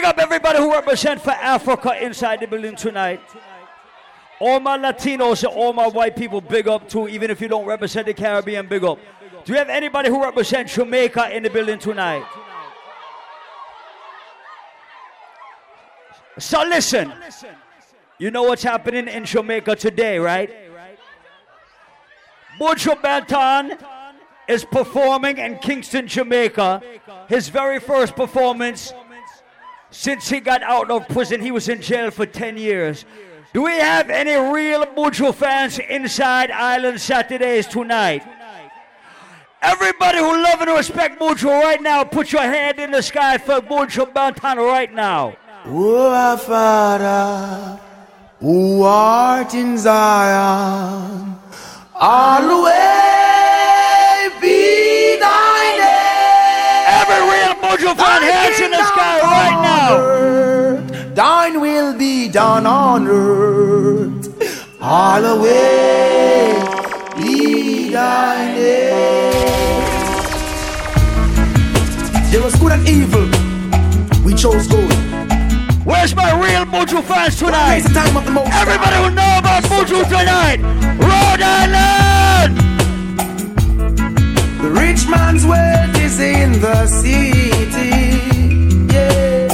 Big up everybody who represent for Africa inside the building tonight. All my Latinos and all my white people, big up too, even if you don't represent the Caribbean, big up. Do you have anybody who represents Jamaica in the building tonight? So listen, you know what's happening in Jamaica today, right? Buju Banton is performing in Kingston, Jamaica. His very first performance since he got out of prison. He was in jail for 10 years. Do we have any real Buju fans inside Island Saturdays tonight? Everybody who love and respect Buju right now, put your hand in the sky for Buju Banton right now. Father, who art in Zion, Real Buju fan, hands in the sky right now. Thine will be done on earth, always be thy name. There was good and evil, we chose good. Where's my real Buju fans tonight? It's the time of the most Everybody will know about Buju tonight. Rhode Island! The rich man's wealth is in the city. Yeah.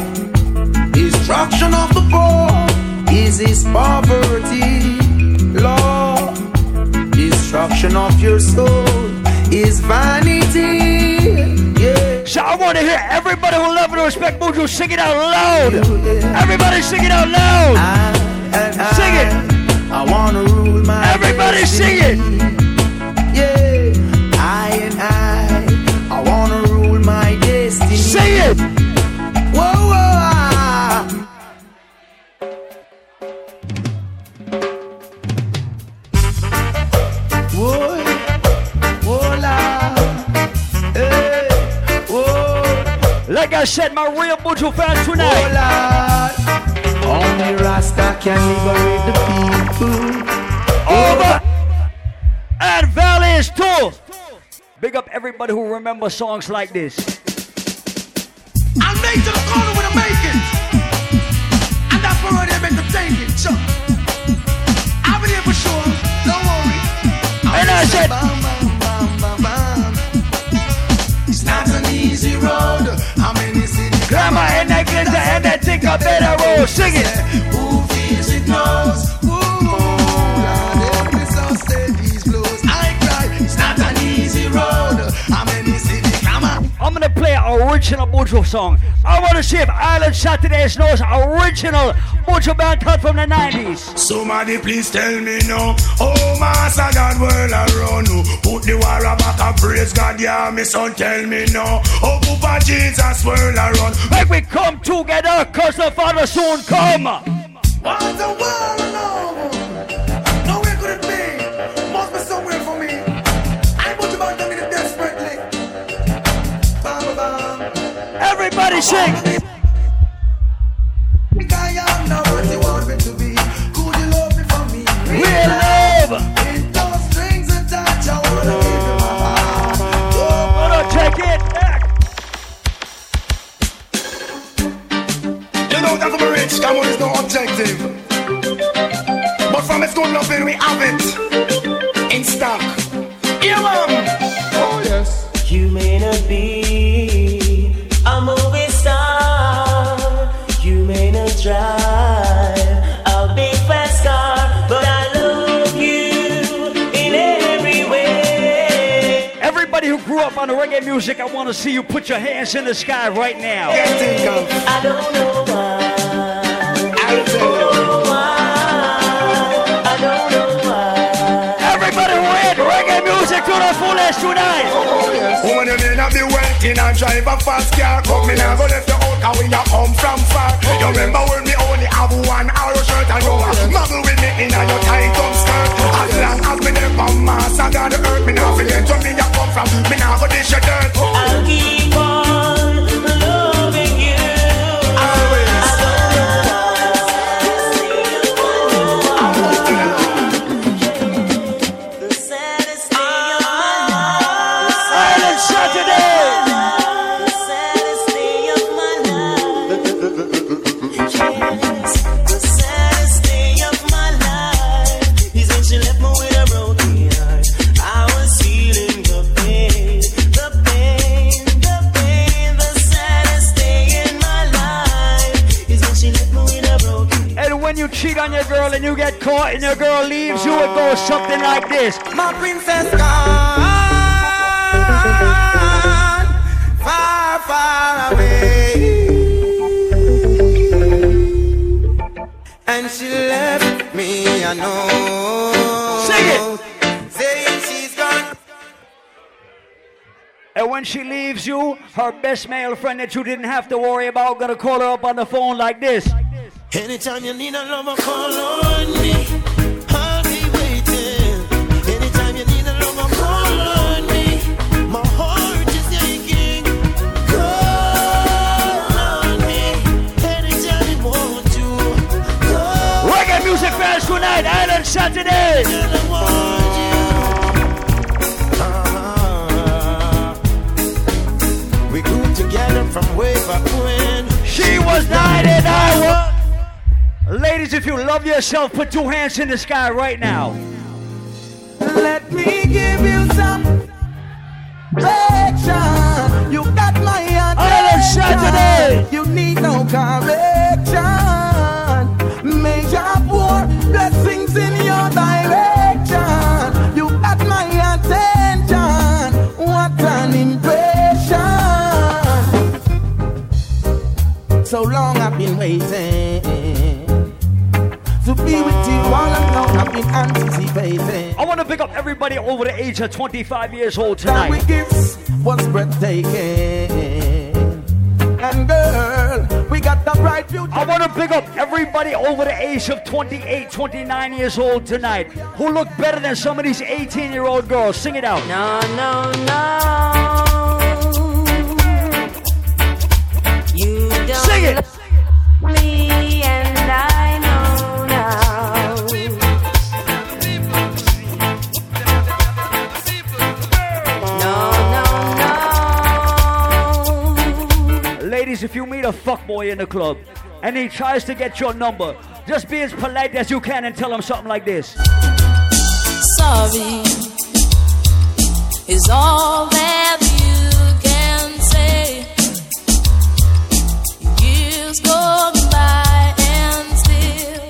Destruction of the poor is his poverty. Lord, destruction of your soul is vanity. Yeah. So I want to hear everybody who love and respect Buju sing it out loud. Everybody sing it out loud. I, Sing it. I wanna rule my Everybody sing it. Like I said, my real Buju fans tonight. la. Only Rasta can liberate the people. Over and valleys too. Big up everybody who remember songs like this. I'll make to the corner with a make it. And that's where they make them take it. Sure. I'll be there for sure. Don't worry. And I said, Bam, bam, bam, bam, bam. It's not an easy road. How many cities? Grandma and I get the and I think I better roll. Sing it. Who feels it knows? Ooh, gonna play original Buju song. I wanna see if Island Saturdays knows original Buju Banton cut from the 90s. Somebody please tell me now. Oh, Master God, world around you. Put the war back and praise God, yeah, me son, tell me now. Oh, Papa Jesus, world around. Make we come together, cause the Father soon come. What the world may not have a rich camo is no objective. But from a school loving we have it Insta EM Oh be up on the reggae music, I wanna see you put your hands in the sky right now. Can't think of. I don't know why. I'll tell you. I don't know why. Everybody who hit reggae music to the fullest tonight. Oh, yes. Woman, you may not be wealthy and drive a fast car But me never left you out cause we a come from far. You oh. remember when me only have one arrow shirt And you a oh, muggle with me in a your tight up skirt. Oh, as long as me never master God the earth Me not forget where me a come from. Me not go dish your dirt. I'll keep on on your girl and you get caught and your girl leaves you, it goes something like this. My princess gone far, far away. And she left me, I know. Sing it. Saying she's gone. And when she leaves you, her best male friend that you didn't have to worry about gonna call her up on the phone like this. Anytime you need a lover, call on me. I'll be waiting. Anytime you need a lover, call on me. My heart is aching. Call on me. Anytime you want to. Call Reggae music fans tonight, Island Saturday. If you love yourself, put two hands in the sky right now. Let me give you some affection. You got my attention. You need no correction. Major poor blessings in your direction. You got my attention. What an impression. So long I've been waiting be with you all along. I've been anticipating. I want to pick up everybody over the age of 25 years old tonight. That we tonight. gifts was breathtaking. And girl, we got the bright future. I want to pick up everybody over the age of 28, 29 years old tonight who look better than some of these 18 year old girls. Sing it out. No, no, no. You don't Sing it. If you meet a fuckboy in the club and he tries to get your number, just be as polite as you can and tell him something like this. sorry is all that you can say. Years go by and still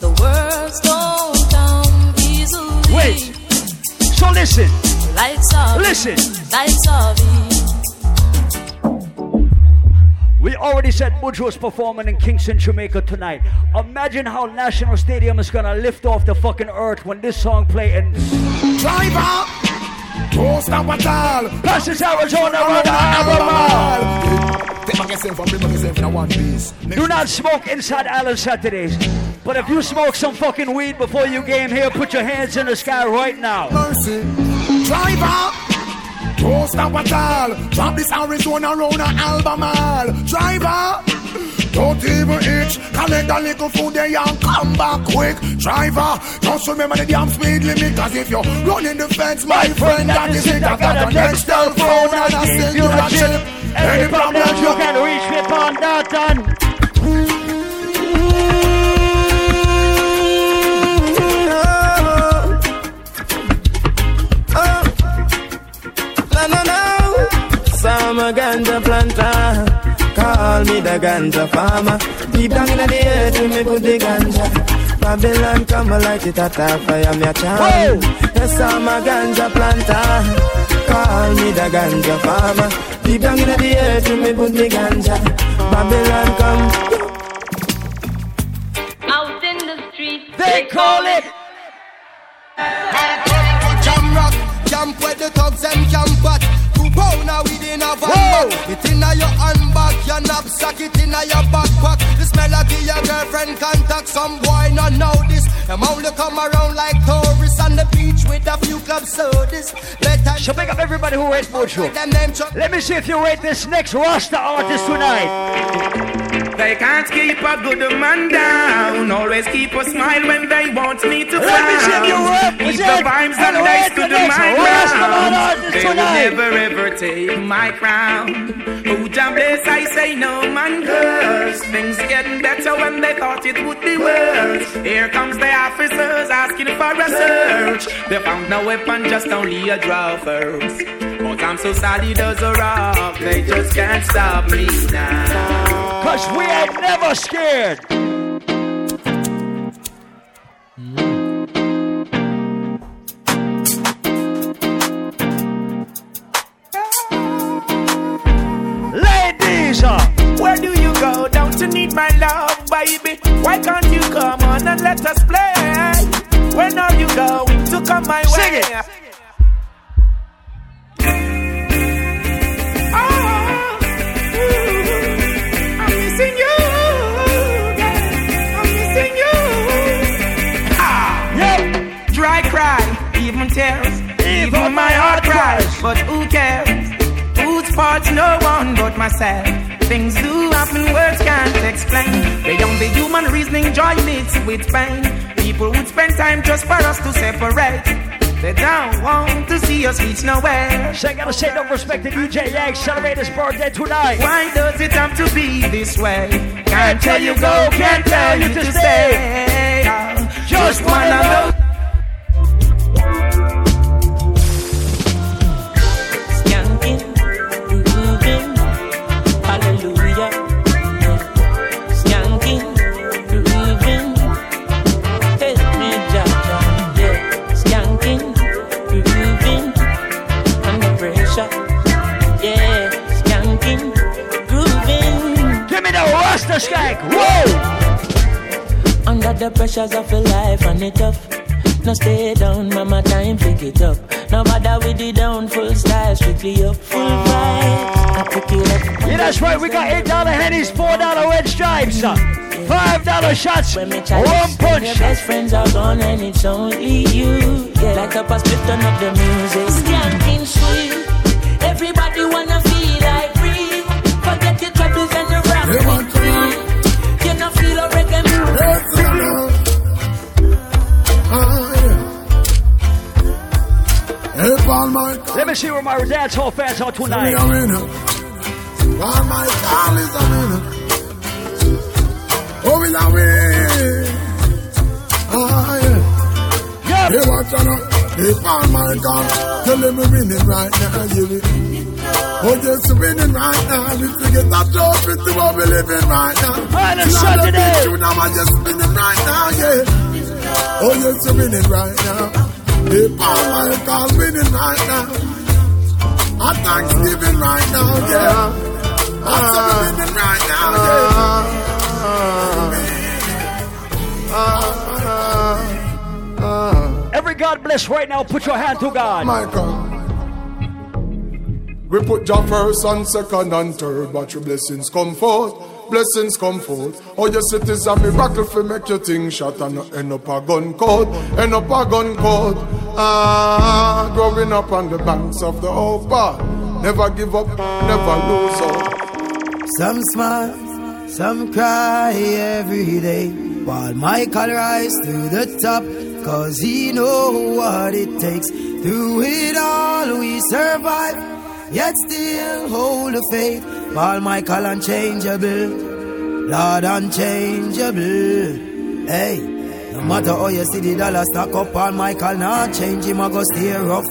the words don't come easily. Wait. So listen, sorry, listen. We already said was performing in Kingston, Jamaica tonight. Imagine how National Stadium is gonna lift off the fucking earth when this song play and Driver, don't stop at all. Arizona run Alabama. Take my guess in from bring my guess in from one piece. Do not smoke inside Island Saturdays. But if you smoke some fucking weed before you game here, put your hands in the sky right now. Mercy. Don't stop at all. Drop this Arizona round a Alabama. Driver. Don't even itch. Collect a little food there and come back quick. Driver, just remember the damn speed limit. Cause if you're running the fence, my friend, that is it. I got a next cell phone and I send you a chip. Any problems you can reach me on that and I'm a ganja planter. Call me the ganja farmer. Deep down in the earth, me put the ganja. Babylon come and light it at a fire, me a charm. Yes, I'm a ganja planter. Call me the ganja farmer. Deep down in the earth, me put the ganja. Babylon come. Out in the street, they call it Jam rock, camp where the thugs and camp at. Two pounder within a van Whoa. back. It your handbag, your knapsack, it your backpack. This melody your girlfriend contact. Some boy not know this. Them only come around like tourists on the beach with a few club sodas. Better So pick up everybody who rates Mojo. them name Chuck. Let me see if you rate this next Rasta artist tonight. They can't keep a good man down. Always keep a smile when they want me to Let me see you frown. Keep the vibes and nice to the my Rastaman They will never ever take my crown. Who jam bless, I say no man curse. Things getting better when they thought it would be worse. Here comes the officers asking for a search. They found no weapon, just only a draw first. Cause I'm so solid as a rock, they just can't stop me now. Cause we ain't never scared. Ladies, uh, where do you go? Don't you need my love, baby? Why can't you come on and let us play? When are you going to come my Sing way? It. Cry, even my heart cries. But who cares? Who's fault? No one but myself. Things do happen, words can't explain. Beyond the human reasoning, joy mixed with pain. People would spend time just for us to separate. They don't want to see us reach nowhere. So I gotta say no respect to DJ Yank. Celebrate his birthday tonight. Why does it have to be this way? Can't tell you go, can't tell you to stay. Just wanna know. The Rasta skank. Whoa! Under the pressures of a life and it tough. No stay down, mama, time pick it up. No matter with the down, full style, strictly up, full vibe. I pick it up. Yeah, that's right. We got eight dollar hennies, four dollar red stripes, uh, five dollar shots, When me rum try to your punch. best friends are gone and it's only you. Yeah, like up a split turn up the music. Skanking sweet. Everybody wanna my dance hall fans are me tonight. a winner. All my call is a winner. Oh, we a win. Ah, yeah. Yup. Hey, watch out now. Help all my call. Tell them we're winning right now, yeah. we- Oh, yes, we're winning right now. We forget that job, it's what we're living right now. On a Now Saturday. big tune, I'm just winning right now, yeah. Oh, yes, we're winning right now. Help all my call winning right now. At Thanksgiving right now, yeah. I'm right now, yeah. Every God bless right now. Put your hand to God. Michael. We put Jah first and second and third, but your blessings come forth. Blessings come forth. Oh, yes, it is a miracle for make your thing shot and end up a gun court. End up a gun court. Ah, growing up on the banks of the Opa. Never give up, never lose hope. Some smile, some cry every day. While Michael rise to the top, cause he know what it takes. Through it all we survive, yet still hold the faith. While Michael unchangeable, Lord unchangeable. Hey, no matter how you see the dollar stack up, Paul Michael not change him, I go stay rough.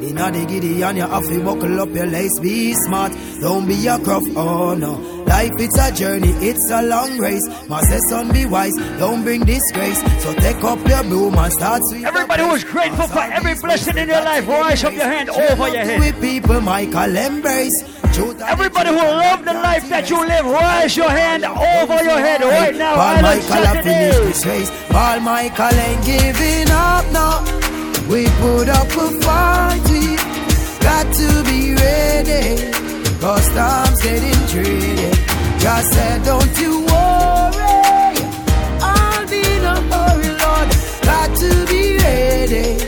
Inna the giddy and you have to buckle up your lace. Be smart, don't be a gruff. Oh no, life it's a journey, it's a long race. My say son, be wise, don't bring disgrace. So take up your broom and start sweep. Everybody who is grateful for every blessing in your life, rise up your hand over your head. With people, Michael embrace. Everybody who love the life that you live, raise your hand over your head right now. Paul Michael have finished this race. Paul Michael ain't giving up now. We put up a fight. We got to be ready. Cause time's getting tricky. Just said, don't you worry. I'll be in a hurry, Lord. Got to be ready.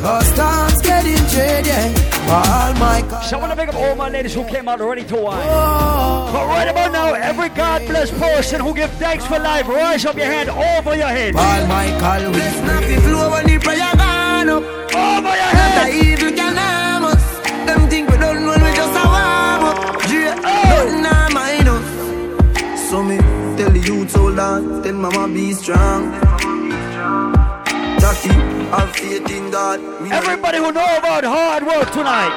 Cause time's getting tricky. Paul Michael. So I want to make up all my ladies who came out ready to wine. Oh, But right about now, every God bless person who give thanks for life, rise up your hand over your head. Paul Michael, we Happy flow when the prayer gone up. Over your The head. evil can harm us. Them think we don't know we just a warm up. Yeah, nothing I mind us. So me tell the youth hold on, tell mama be strong. Jackie, have faith in God. Me Everybody who know about hard work tonight.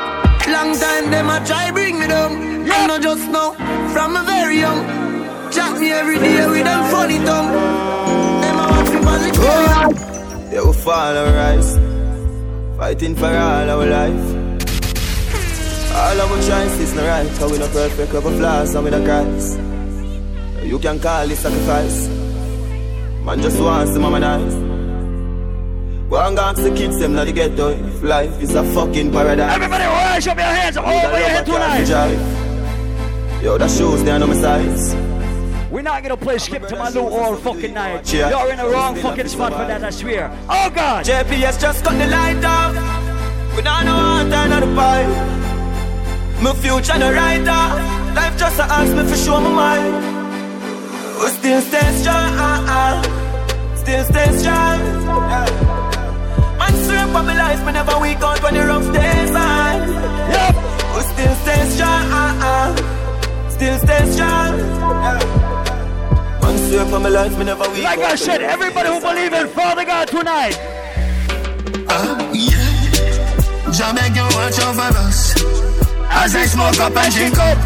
Long time them a try bring me down. Yeah. I know just now, from a very young. Chat me every day with them funny tongue. Them a watch me on the oh. Yeah, we fall and rise. Fighting for all our life. All of our choices not right, cause we not perfect, we have flaws and we not Christ. You can call it sacrifice. Man just wants to mama nice. And ask the kids them now the ghetto. If life is a fucking paradise. Everybody raise up your hands all over your head tonight. Yo, that shoes they are no my size. We're not gonna play skip to my new all fucking night. Yeah. You're in the wrong fucking spot for that, I swear. Oh God! JPS just cut the light off. We don't know how to another pipe. My future no writer. Life just a ask me for show my mind. We still stay strong. Still stay strong. Yeah. Man, straight up my life, me never weak out when the rough days on. Yep. We still stay strong. Uh-uh. Still stay strong. Yeah. Man, straight up my life, me never weak Like I when said, the everybody who days believe in Father God tonight. Jah beg you watch over us As I smoke up and drink up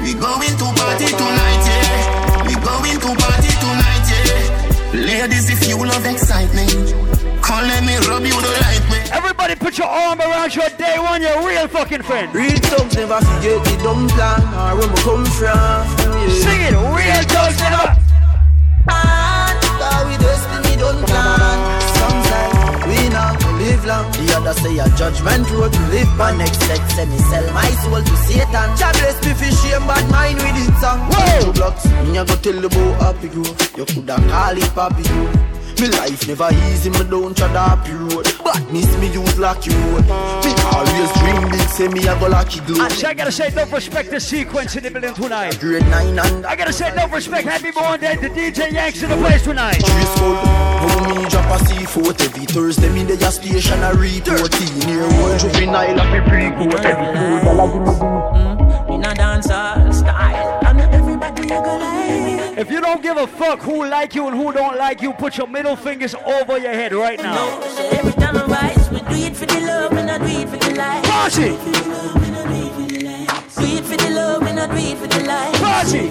We going to party tonight, yeah We going to party tonight, yeah Ladies, if you love excitement Come let me rub you the right way Everybody put your arm around your day one, your real fucking friend. Real thugs never forget the dumb plan or where we come from. Yeah. Sing it, real thugs never. Cause we destiny don't plan. Some say we not live long. The other say a judgment road to live by. Next set say me sell my soul to Satan. Jah bless me for shame, bad mind with it song. Whoa. Two blocks, me a go tell the boy happy grow. You coulda call it papi grow. Me life never easy, me don't try to happy road. Badness me use lucky road. Me always dream big, say me a go lucky glow. Actually, I gotta say, no respect the Sekuence in the building tonight. Grade nine and I gotta say, no respect, happy born day to DJ Yanks in the place tonight. Trace code, how me drop a C4 Every Thursday me the station a report Teen year old juvenile a me pre-court Every cool gal a give me the hmm? In a dancehall style, If you don't give a fuck who like you and who don't like you, put your middle fingers over your head right now. Every time I rise, we do it for the love, and I do it for the life. Party! Do it for the love, and I do it for the life. Party!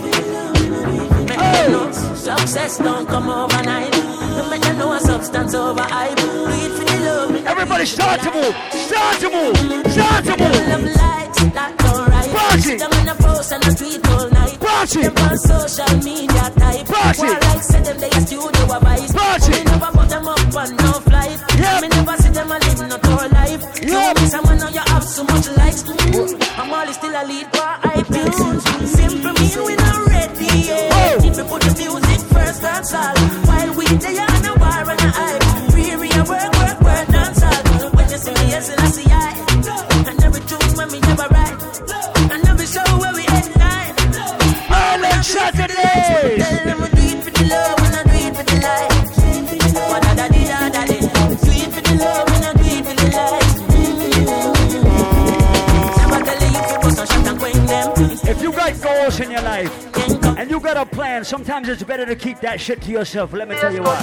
Make success don't come overnight. No make them substance over hype. Do it for the love. Everybody start to move! Start to move! Start to move! Likes, that's alright. Party. Down in a post and a tweet all night. Party. Them on social media type. Party. One like say them they a studio a vice. Party. Me never put them up on no flight. Yep. Me never see them a live no tour life. Yep. Miss someone now you have so much likes. Mm. I'm always still a lead for iTunes. Simple me we not ready. Yeah. Oh. If you put the music first, that's all. While we they plan, sometimes it's better to keep that shit to yourself. Let me tell you why.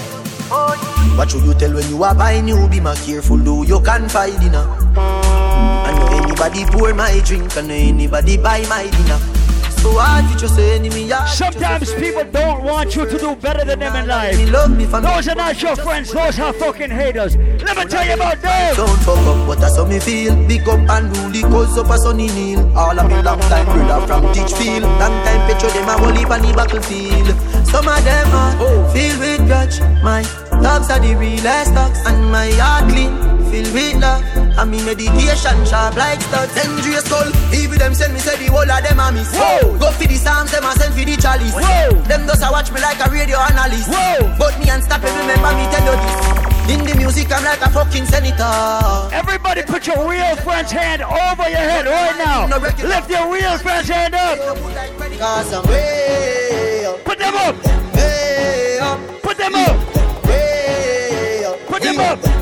What should you tell when you are buying new? Be my careful do you can find dinner I know anybody pour my drink know anybody buy my dinner So hard if you say enemy yeah Sometimes people don't want you to do better than them in life. Me love me for Those are not your friends, those are fucking haters. Let me tell you about them. Don't fuck up, but I saw me feel. Big up and rule the cause up a sunny kneel. All of me long time brother from Ditchfield. Long time picture them a heap on the battlefield. Some of them are oh. filled with grudge. My dogs are the realest dogs, and my heart clean, filled with love. And me meditation sharp like studs. Dangerous skull, even them send me say the whole of them a miss. Whoa. Go for the psalms, them a send for the chalice. Whoa. Them does a watch me like a radio analyst. Whoa. But me unstoppable, remember me tell you this. In the music, I'm like a fucking senator. Everybody put your real friend's hand over your head right now. Lift your real friend's hand up. I'm way up, Put them up. Put them up. Put them up.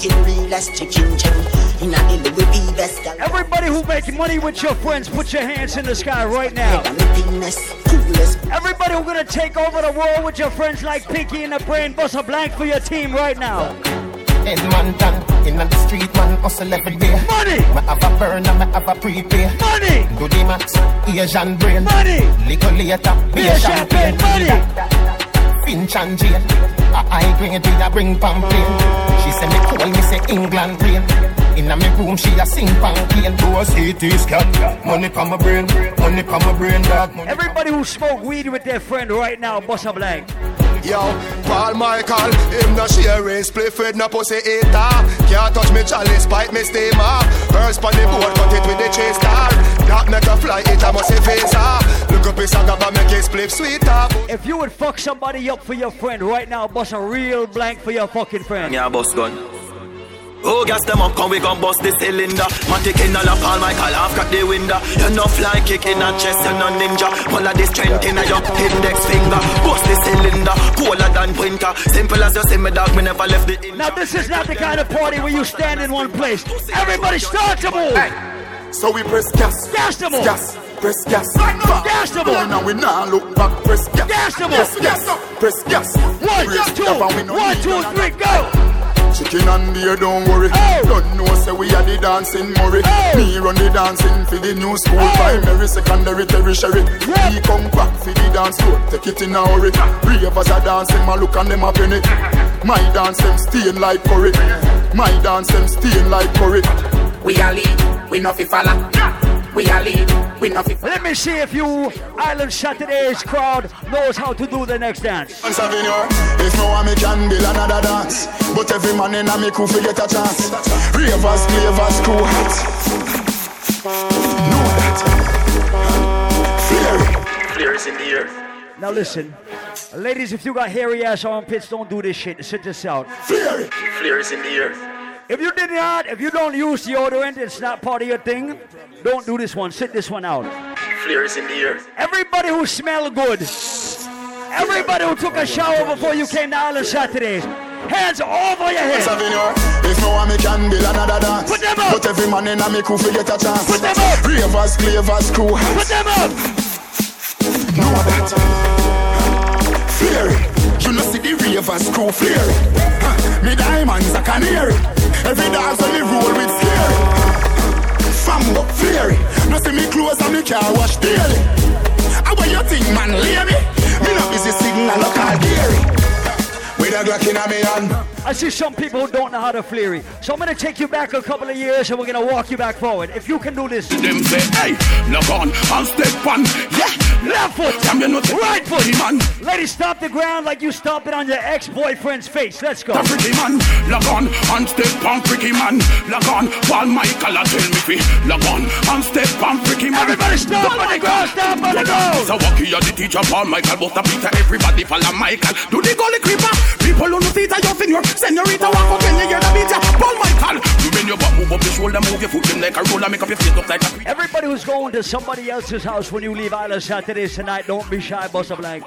Rocking and the fucking realest Chicken cherry, in a the Louis V vest girl. Everybody who making money with your friends, put your hands in the sky right now. I'm the cleanest, coolest Everybody who gonna take over the world with your friends like Pinky in the brain, bust a blank for your team right now. Edmonton, in the street, man, hustle every day. Money, Me have a burn and me have a prepay. money, Do the max, Asian brain. money. Little later, be Beer a champagne, champagne. money. Finch and Jane. A high grade, we a bring pamphlet. She say me cool, me say England rain. Inna me room, she a sing pan clean. Do a CT scan. Money pa my brain, money pa my brain, dog. Money Everybody who smoke weed with their friend right now, bust a blank. Yo, Paul Michael, him no share rain, split with no pussy eater. Can't touch me chalice, pipe me steamer. First on the board, cut it with the chase star. That make a fly, it a must say visa. Look up his agaba, make it split sweeter. If you would fuck somebody up for your friend right now, bust a real blank for your fucking friend. Yeah, boss gun. Oh, gas them up, come we gon' bust the cylinder. Matic in a lock, all my call off, cut the window. You no fly kick in a chest, you no ninja. All of this strength in a your index finger. Bust the cylinder, cooler than winter. Simple as you see me, dog, me never left the in. Now this is not the kind of party where you stand in one place. Everybody start to move. So we press gas, Gas them all. gas, press gas. Gas them all. Going now we now look back, press gas. Gas them all. Press gas, press gas. One, Press two, gas, and we no one, need two, no- three, go. Chicken and beer, don't worry. Oh. Don't know, say we are the dancing Murray. Oh. Me run the dancing for the new school. Primary, secondary, tertiary. Yeah. We come back for the dance floor. Take it in a hurry. Ravers are dancing, my look and them a penny. My dance, them stain like curry. My dance, them stain like curry. We a lead, we no fi follow. We a lead, we no fi Let me see if you Island Saturdays crowd knows how to do the next dance. Dance avenue. If no one me can build another dance. But every man in a me crew fi get a chance. Ravers, flavors, crew hot. Know that. Flare Flares in the air. Now listen, ladies, if you got hairy ass armpits, don't do this shit. Sit this out. Flare Flares in the air. If you did not, if you don't use deodorant, it's not part of your thing. Don't do this one. Sit this one out. Flares in the air. Everybody who smell good, everybody who took a shower before you came to Island Saturdays, hands over your Dance head. avenue. If no one me can build another dance. Put them up. But every man in a me crew fi get a chance. Put them up. Ravers, flavors, crew hot. Put them up. Know that. Flare You know see the ravers crew flare. Me diamonds a canary Every dance when me roll with scary. Fam up flare No see me clothes and me car wash daily. How what you think man lay me? Me no busy signal local Gary. With a Glock in a me hand I see some people who don't know how to flurry. So I'm gonna take you back a couple of years and we're gonna walk you back forward. If you can do this, Them say, hey, log on and step on. Yeah, left foot, Damn, you know the right foot, man. Ladies, stomp the ground like you stomped it on your ex-boyfriend's face. Let's go. The freaky man, log on and step on freaky man. Log on, Michael, I tell me. Log on and step on freaky man. Everybody stomp on the ground, stomp on the ground. So walkie you the teacher Paul Michael, but a Peter, everybody follow Michael. Do the gully creeper. People on the feet of your finger. Senorita walk up when you hear the beat. ya. Paul Michael, you bend your butt, move up your shoulder, move your foot, them like a roller, make up your face up like a. Everybody who's going to somebody else's house when you leave Island Saturdays tonight, don't be shy, bust a blank.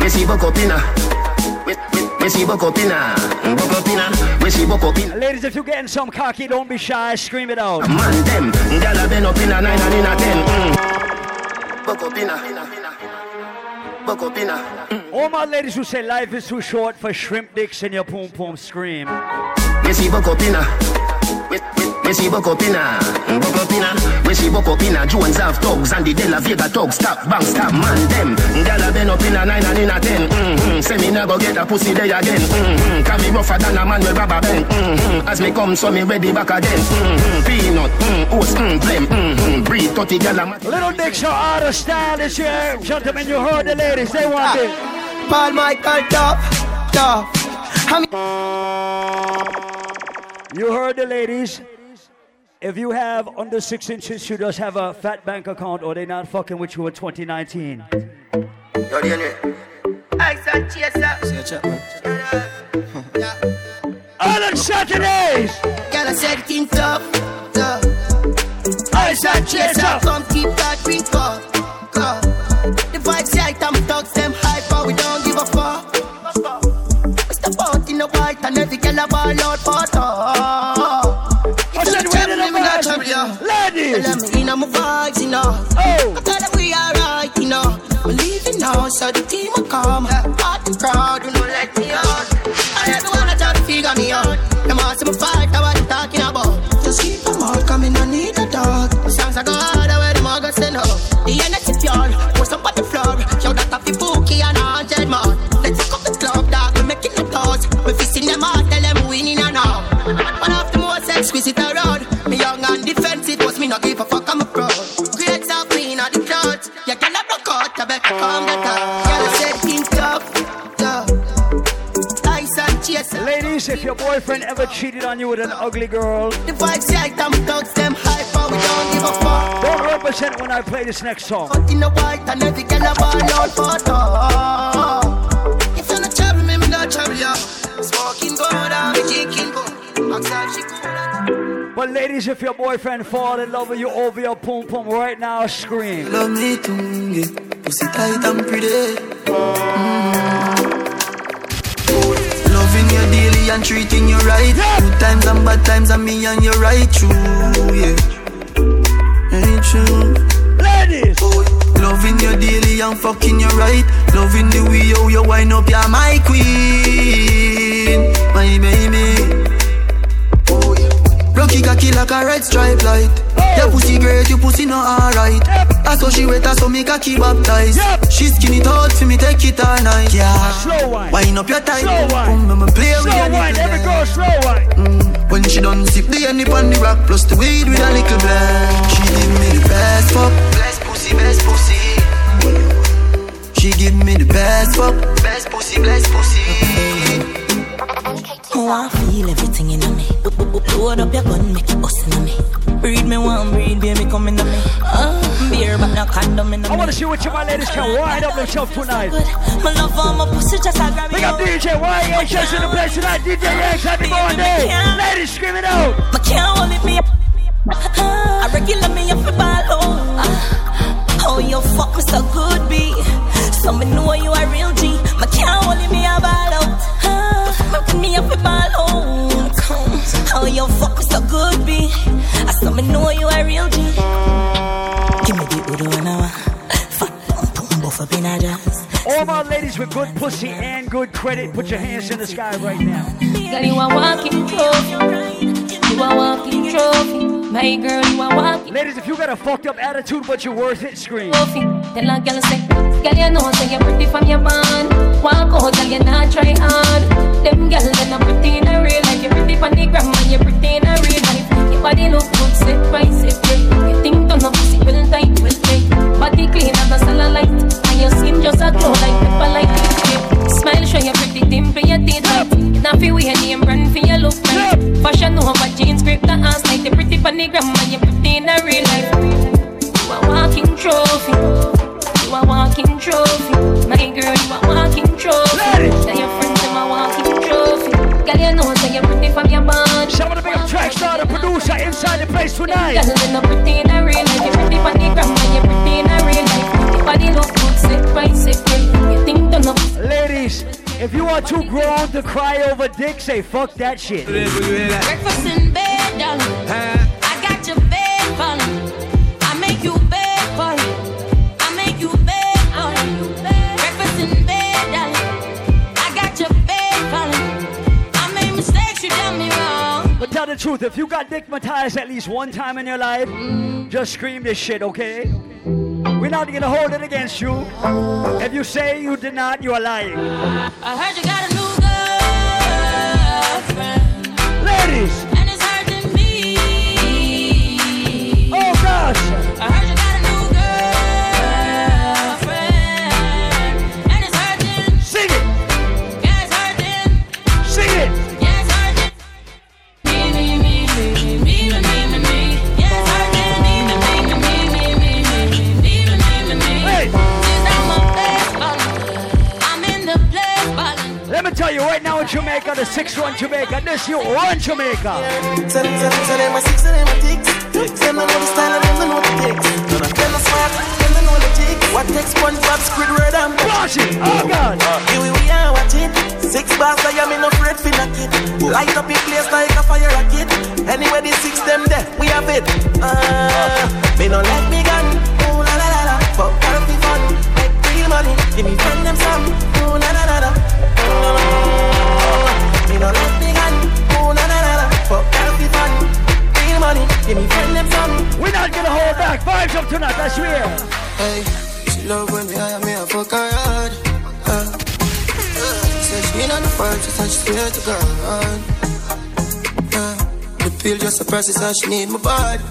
We see. We see Bokopina. Ladies, if you're getting some cocky, don't be shy, scream it out. Man them. Gyal a bend up in a nine and in a ten. Mm. Bokopina. Bokopina. Mm. All my ladies who say life is too short for shrimp dicks in your poom poom scream. See Bokopina. We, we, we see Bokopina. Bokopina. We see Bokopina. Jones have thugs and the De La Vega thugs. Stop, bang, stop, man them. Gyal a bend up in a nine and in a ten. Mm-hmm. Say me never get a pussy there again. Mm-hmm. Can me rougher than a man with rubber band. Mm-hmm. As me come, so me ready back again. Mm-hmm. Peanut, mm, oats, mm, blem, mm-hmm. Breed 30 gyal a man. Little dicks Show out of style this year. Gentlemen, you heard the ladies, they want it. Paul Michael top, top. You heard the ladies. If you have under six inches, you just have a fat bank account or they not fucking with you in 2019. Island Saturdays! Girl, I said king tough, tough. I said chaser! Come keep that drink up, up. Ladies! Let me in on my vibes, you know. Oh! I tell them we alright, you know. We're leaving now, so the team will come. Part the crowd, you know, let me out. And everyone I try to figure me out. Them all see me fight, if your boyfriend ever cheated on you with an ugly girl, The vibes, yeah, them thugs, them hyper, we don't give a fuck. don't represent when I play this next song. Cut in the white and every girl a ball out for talk. If you're not trouble, me, me not trouble, yeah. Smoking go down, me drinking go. Outside, she cool. But ladies, if your boyfriend fall in love with you over your pum pum right now, scream. Love me too, yeah. Pussy tight and pretty. Mm. Loving you daily and treating you right. Good times and bad times, and me and you right true, yeah. Ain't true. Ladies! Oh, loving you daily and fucking you right. Loving the way you, you wind up, you're my queen. My baby. Oh, Rocky cocky like a red stripe light. Your pussy great, your pussy not alright. I saw she wet, I saw me cocky baptized. She skinny tall for me, take it all night. Yeah, slow wine. Wind up your tight. Slow wine. Come, I'ma play with Slow your wine, every girl slow wine. Mm. When she done sip the honey on the rock Plus the weed with a little blend She give me the best fuck Best pussy, best pussy She give me the best fuck Best pussy, best pussy I want feel everything in me. Load up your gun, make it bust in me. Breed me one, breed, baby, come in me. Uh, beer, but no condom in me. I want to see what you my ladies can wind up themselves tonight. My love for my pussy, just a grab Big up DJ YHS in the place tonight. DJ Yanks, happy birthday. Ladies, scream it out. I can't hold it, me up. I regular me up for ball, oh. Oh, you fuck me so good, B. So me know you a real G. I can't hold it, me a ball out. Fuck me up for ball, you fuck me so good, B. I saw me know you a real G. Give me the Udo and I Fat pum pum buff up in a jazz. All my ladies with good pussy and good credit, put your hands in the sky right now. Girl, you a walking trophy. You a walking trophy. My girl, you a walking Ladies, if you got a fucked up attitude but you're worth it, scream. Tell a girl say, girl, you know say you're pretty from your band. Walk out, girl, you not try hard. Them girl, they're not pretty in a real life. You're pretty from the gram and you're pretty in a real life. Your body look good, set by set. You think turn up pussy well tight, well tight. Body clean as a cellulite, and your skin just a glow like pepper lipstick. Smile show your pretty dimple, feel we your name brand for your look nice. Fashion over jeans, scrape the ass like the pretty gram and you're pretty in a real life. You a walking trophy. You a walking trophy. My girl, you a walking trophy. Tell your friends I'm a walking trophy. Girl, you know say you're pretty from your band. Some of the big track star, the producer inside the place tonight. Girl, you know pretty in a real life. You're pretty from the if you are too grown to cry over dick, say fuck that shit. Breakfast in bed, uh, darling. I got your bed falling. I make you bed for you. I make you bed for you. Breakfast in bed, darling. I got your bed falling. I made mistakes, you done me wrong. But tell the truth, if you got dickmatized at least one time in your life, mm. just scream this shit, okay? We're not gonna hold it against you. If you say you did not, you are lying. I heard you got a new girlfriend. Ladies! And it's hurting me. Oh gosh! Let tell you right now in Jamaica, the 6-1 Jamaica, this you run Jamaica. Say them, say them, say them a six, a a and them a know a a oh God. Here we, are watching. Six bars, I am in afraid for knock. Light up the place like a fire rocket. Anyway, the six them there, we have it. Uh, me no let me gun. Ooh la la la la. Fuck money. Give me friend them some. Ooh la la la. Uh, me no let me gun. Ooh la la la la. Fuck the fun. Real money. Give me friend them some. We're not gonna hold back. Vibes up tonight, that's real. Hey, she love when me hire me a fuck her hard. Uh, said she not the first, she said she swear to God. Uh, the Pill just a process and she need my body.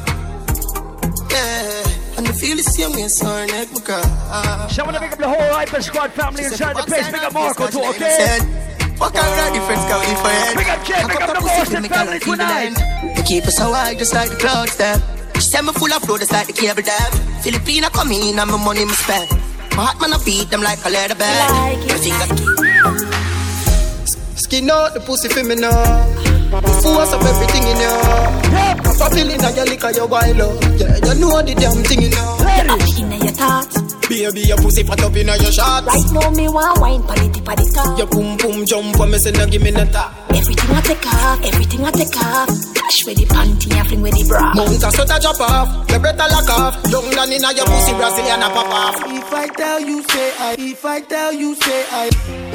Yeah, and I feel the same way, so her neck my cry. So I want to pick up the whole Hyper Squad family inside the place. Pick up Marco too, okay? Fuck already, friends go in for head. Pick up Jay, pick up the Boston family tonight. They keep us so high, just like the clouds there. She said me full of flow, just like the cable dam. Filipina come in and my money me spend. My heart man I beat them like a leather bag. My finger uh, Skin out the pussy for me now. Force up everything in you. Pop pill in your liquor, your wild up. Yeah, you know the damn thing in you. Inna your thoughts. Baby, your pussy fat up in your shorts. Right now me want wine pon the tip of the top. Your boom boom jump when me say no give me no top. Everything I take off, everything I take off. Dash with the panty and fling with the bra. Mount a sweat a drop off, your breath a lock off. Young down inna your pussy Brazilian a pop off. If I tell you say I, if I tell you say I.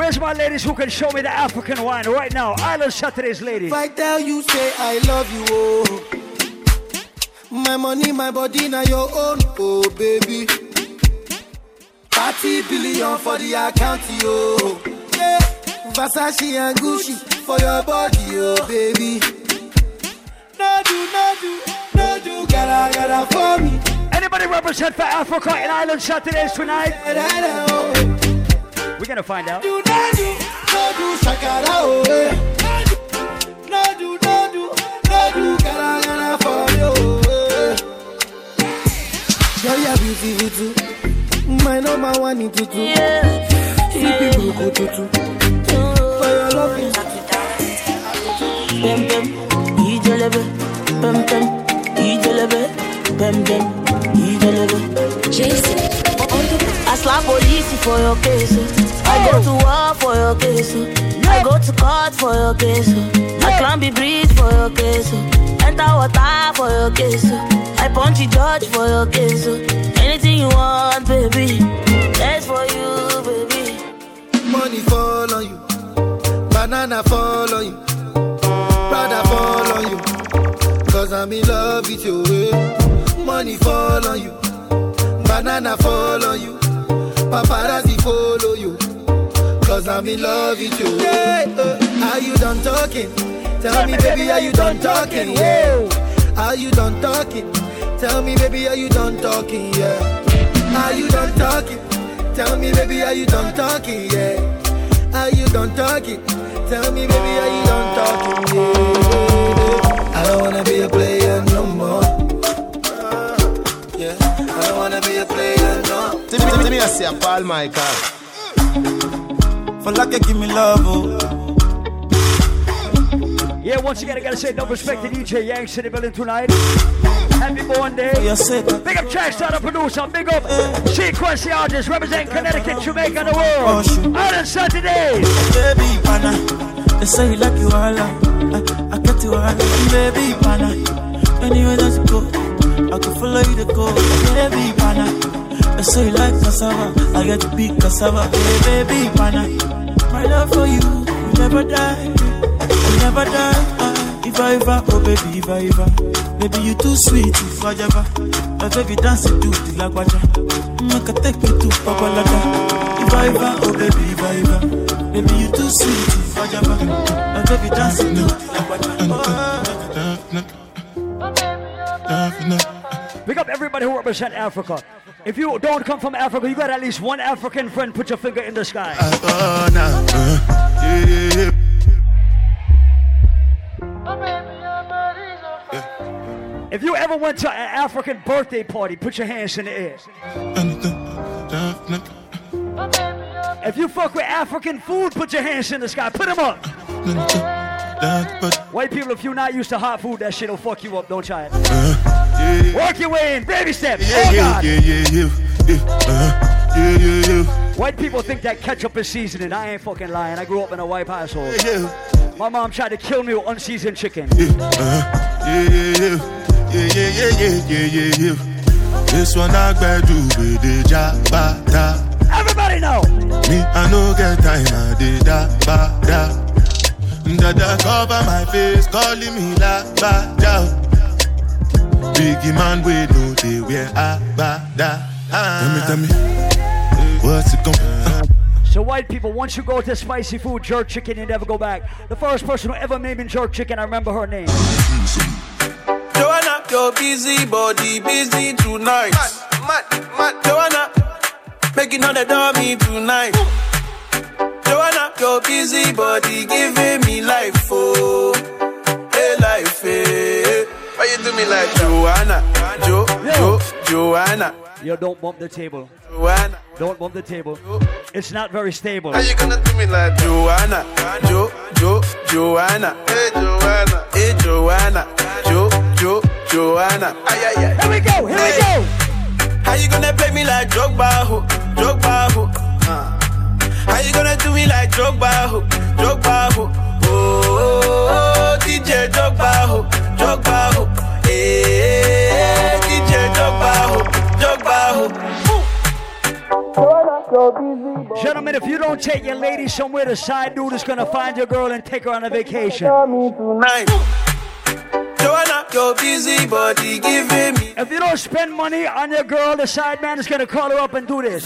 Where's my ladies who can show me the African wine right now? Island Saturdays, ladies. I tell you say I love you, oh. My money, my body, now your own, oh baby. 30 billion for the account, yo. Yeah. Versace and Gucci for your body, oh baby. No do, no do, no do, gotta, gotta for me. Anybody represent for Africa in Island Saturdays tonight? We're gonna find out. Do, no do, no do, shakara, oh. No do, no do, no do, gotta, gotta for you. Girl, you're beautiful too. My number one in tutu. Yeah. Sleepy buku tutu. For your love, Pem pem, ijelebe, pem pem, ijelebe, pem pem, ijelebe. Jason, I slap police for your case. I go to war for your case. I go to court for your case. I climb the bridge for your case. Enter water for your case. I punch the judge for your case. Anything you want, baby. That's for you, baby. money fall on you. Banana fall on you. Prada fall on you. Cause I'm in love with you. Money fall on you. Banana fall on you. Paparazzi follow you. Cause I'm in love with you. Yeah, uh, are you done talking? Tell me, baby, are you done talking? Yeah. Are you done talking? Tell me, baby, are you done talking? Yeah. Are you done talking? Tell me, baby, are you done talking? Yeah. Are you done talking? Tell me, baby, are you done talking? Yeah. I don't wanna be a player player no. Tell me, tell me, I say, Paul Michael. For like you give me love, oh. Yeah, once again, I gotta say, no respect to DJ Yanks in the building tonight. Happy born day. Big up Jack Starter producer. Big up Sekuence the artist representing Connecticut, Jamaica, and the world. Oh, Island Saturdays. Baby, pana. They say you like you all. I, I get you all. Baby, pana. Anywhere that you go, I can follow you to go. Baby, pana. They say you like cassava. I get to be cassava. Hey, baby, pana. My love for you, you never die. You never die. Ah, if I ever, oh baby, if I ever. Baby, you too sweet, if I ever. My baby dance it to the lagwaja. Make a take you to Papalada. If I ever, oh baby, if I ever. Baby, you too sweet, if I ever. My baby dance it to the lagwaja. Big up everybody who represent Africa. If you don't come from Africa, you got at least one African friend. Put your finger in the sky. Uh, yeah. If you ever went to an African birthday party, put your hands in the air. If you fuck with African food, put your hands in the sky. Put them up. White people, if you're not used to hot food, that shit'll fuck you up. Don't try it. Work your way in. Baby steps. Yeah, oh, yeah, God. yeah, yeah, yeah, yeah, uh, yeah, yeah, yeah. White people think that ketchup is seasoning. I ain't fucking lying. I grew up in a white household. My mom tried to kill me with unseasoned chicken. Uh, yeah, yeah, yeah, yeah, yeah, yeah, yeah, yeah, yeah. This one I do with the jabata. Everybody know. Me, I no get time, I did da ba da. Dada cover my face, calling me la ba da. Biggie man, we know they wear a ba da. Tell me, tell me, what's it come? Uh, So white people, once you go to spicy food, jerk chicken, you never go back. The first person who ever made me jerk chicken, I remember her name. Joanna, your busy body busy tonight. Mad, mad, mad. Joanna, making all the dummy tonight. Joanna, your busy body giving me life, oh, hey life, hey. Why you do me like Joanna, Jo, Jo, Joanna? Yo, don't bump the table. Joanna. Don't bump the table. It's not very stable. How you gonna do me like Joanna, Jo, Jo, Joanna? Hey Joanna, hey Joanna, Jo, Jo, Joanna. Ay, ay, ay. Here we go, here we go. How you gonna play me like Drogba, ho, Drogba, ho? Uh. How you gonna do me like Drogba, ho, Drogba, ho? DJ Drogba, ho, Drogba, ho. Hey, eh, DJ Drogba, ho, Drogba, ho. Gentlemen, if you don't take your lady somewhere, the side dude is gonna find your girl and take her on a vacation. Joanna, your busy body giving me. If you don't spend money on your girl, the side man is gonna call her up and do this.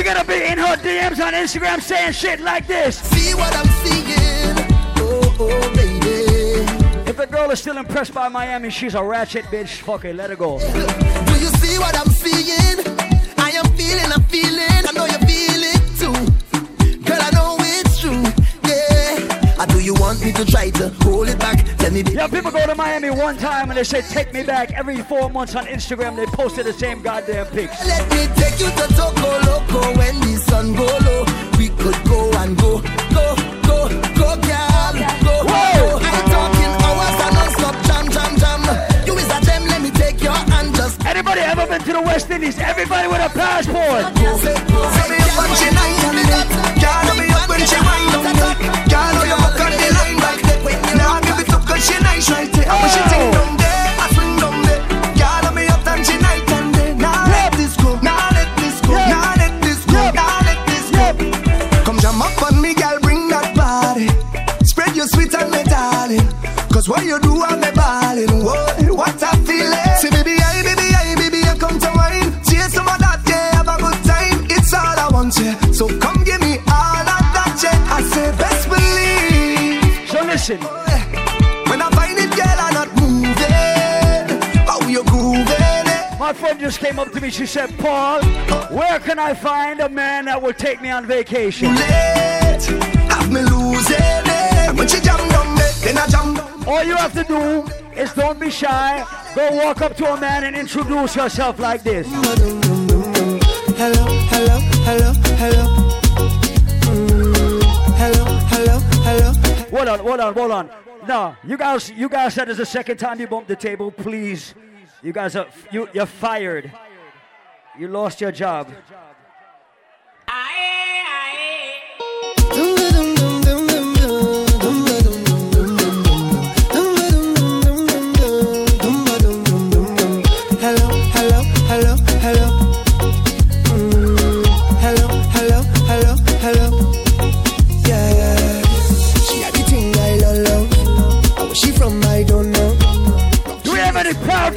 You're gonna be in her DMs on Instagram saying shit like this. See what I'm seeing, oh, oh, baby. If a girl is still impressed by Miami, she's a ratchet bitch. Fuck it, let her go. Do you see what I'm seeing? I am feeling, I'm feeling. I know you feel it too. Girl, I know it's true. Yeah. I do you want me to try to hold it back? Tell me, Yeah, people go to Miami one time and they say, take me back. Every four months on Instagram, they posted the same goddamn pics. Let me take you to Toco Loco when the sun go low. We could go and go, go, go, go, girl, go, go. I ain't talking hours and non-stop jam, jam, jam. You is a gem, let me take your hand just. Anybody ever been to the West Indies? Everybody with a passport. Say me up when she nice and it. Girl, me up when she wind up that. Girl, you back she nice right there. And when she ting down there, I swing down there. Girl, me up and she night and day. Now let this let this let this let this go. Come jam up on me, girl, bring that. Spread your sweet me what you do, I'm balling. Whoa, what a feeling. Baby, I, baby, I, baby, I come to wine. Chase of that, yeah, have a good time. It's all I want, yeah. So come give me all of that, yeah. I say, best believe. My friend just came up to me. She said, Paul, where can I find a man that will take me on vacation? Late, have me losing it. And when she jam down me, then I jam down. All you have to do is don't be shy. Go walk up to a man and introduce yourself like this. Hello, hello, hello, hello. Hello, hello, hello. Hold on, hold on, hold on. No, you guys, you guys said it's the second time you bumped the table. Please, you guys are you you're fired. You lost your job.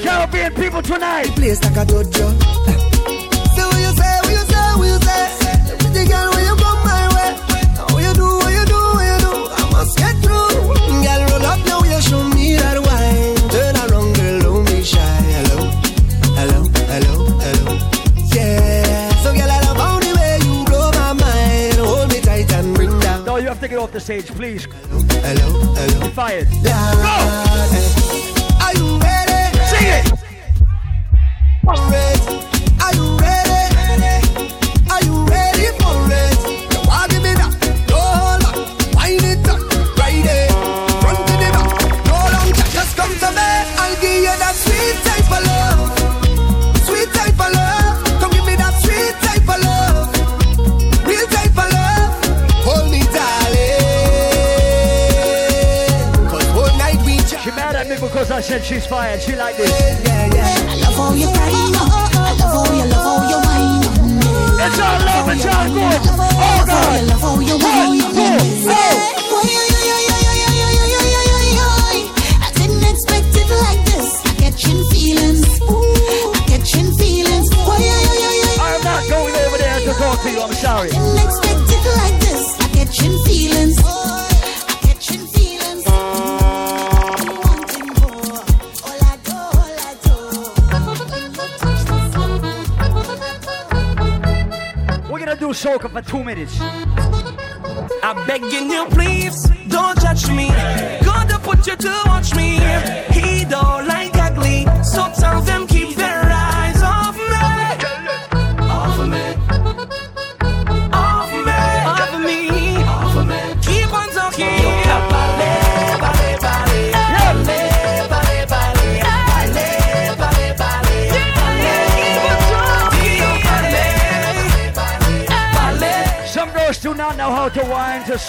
Proud Caribbean people tonight? Place like a dojo. So what you say, what you say, what you say? Pretty girl, when you come my way. What you do, what you do, what you do? I must get through. Girl, roll up now, you show me that wine. Turn around, girl, don't be shy. Hello, hello, hello, hello. Yeah. So girl, I love how the way you blow my mind. Hold me tight and bring down. No, you have to get off the stage, please. Hello, hello. You're fired. Are you ready? Sing it. Are you ready? Are you ready for it? Give me that? No it there. Front to the back. No. Just come to me. I'll give you that sweet type love. Sweet type love. Come give me that sweet type love. Real type love. Hold me, darling. Cause night we. She mad at me because I said she's fired. She like this.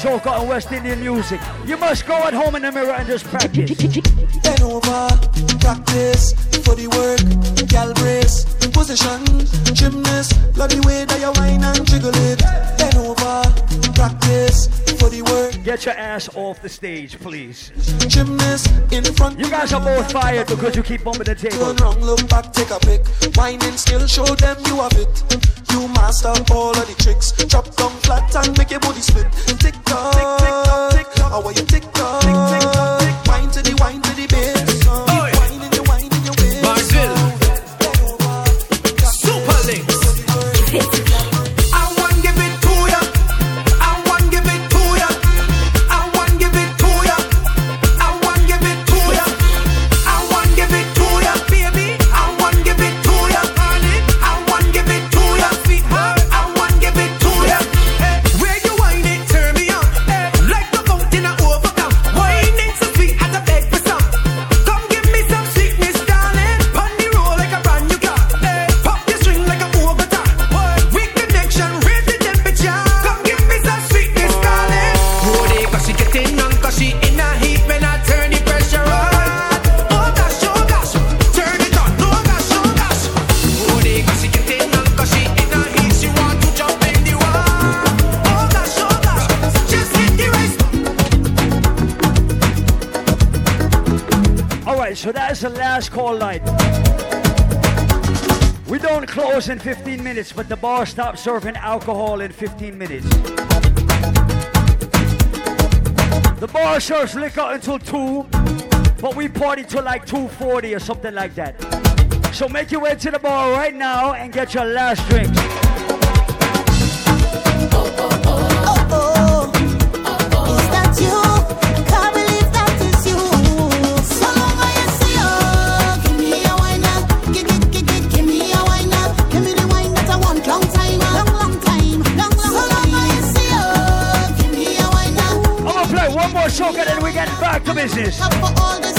soca and West Indian music. You must go at home in the mirror and just practice. Bend over, practice, for the work, gal brace, position, gymnast, love the way that you whine and jiggle it. Bend over, practice, for the work. Get your ass off the stage, please. Gymnast in front. You guys are both fired because you keep bumping the table. Turn wrong, look back, take a pic. Whining still, show them you have it master all of the tricks. Drop down flat and make your body split. Tick tock, tick tock, tick tock. How are you tick tock? Tick, tick. call light. We don't close in 15 minutes, but the bar stops serving alcohol in 15 minutes. The bar serves liquor until 2, but we party till like 2.40 or something like that. So make your way to the bar right now and get your last drink. business.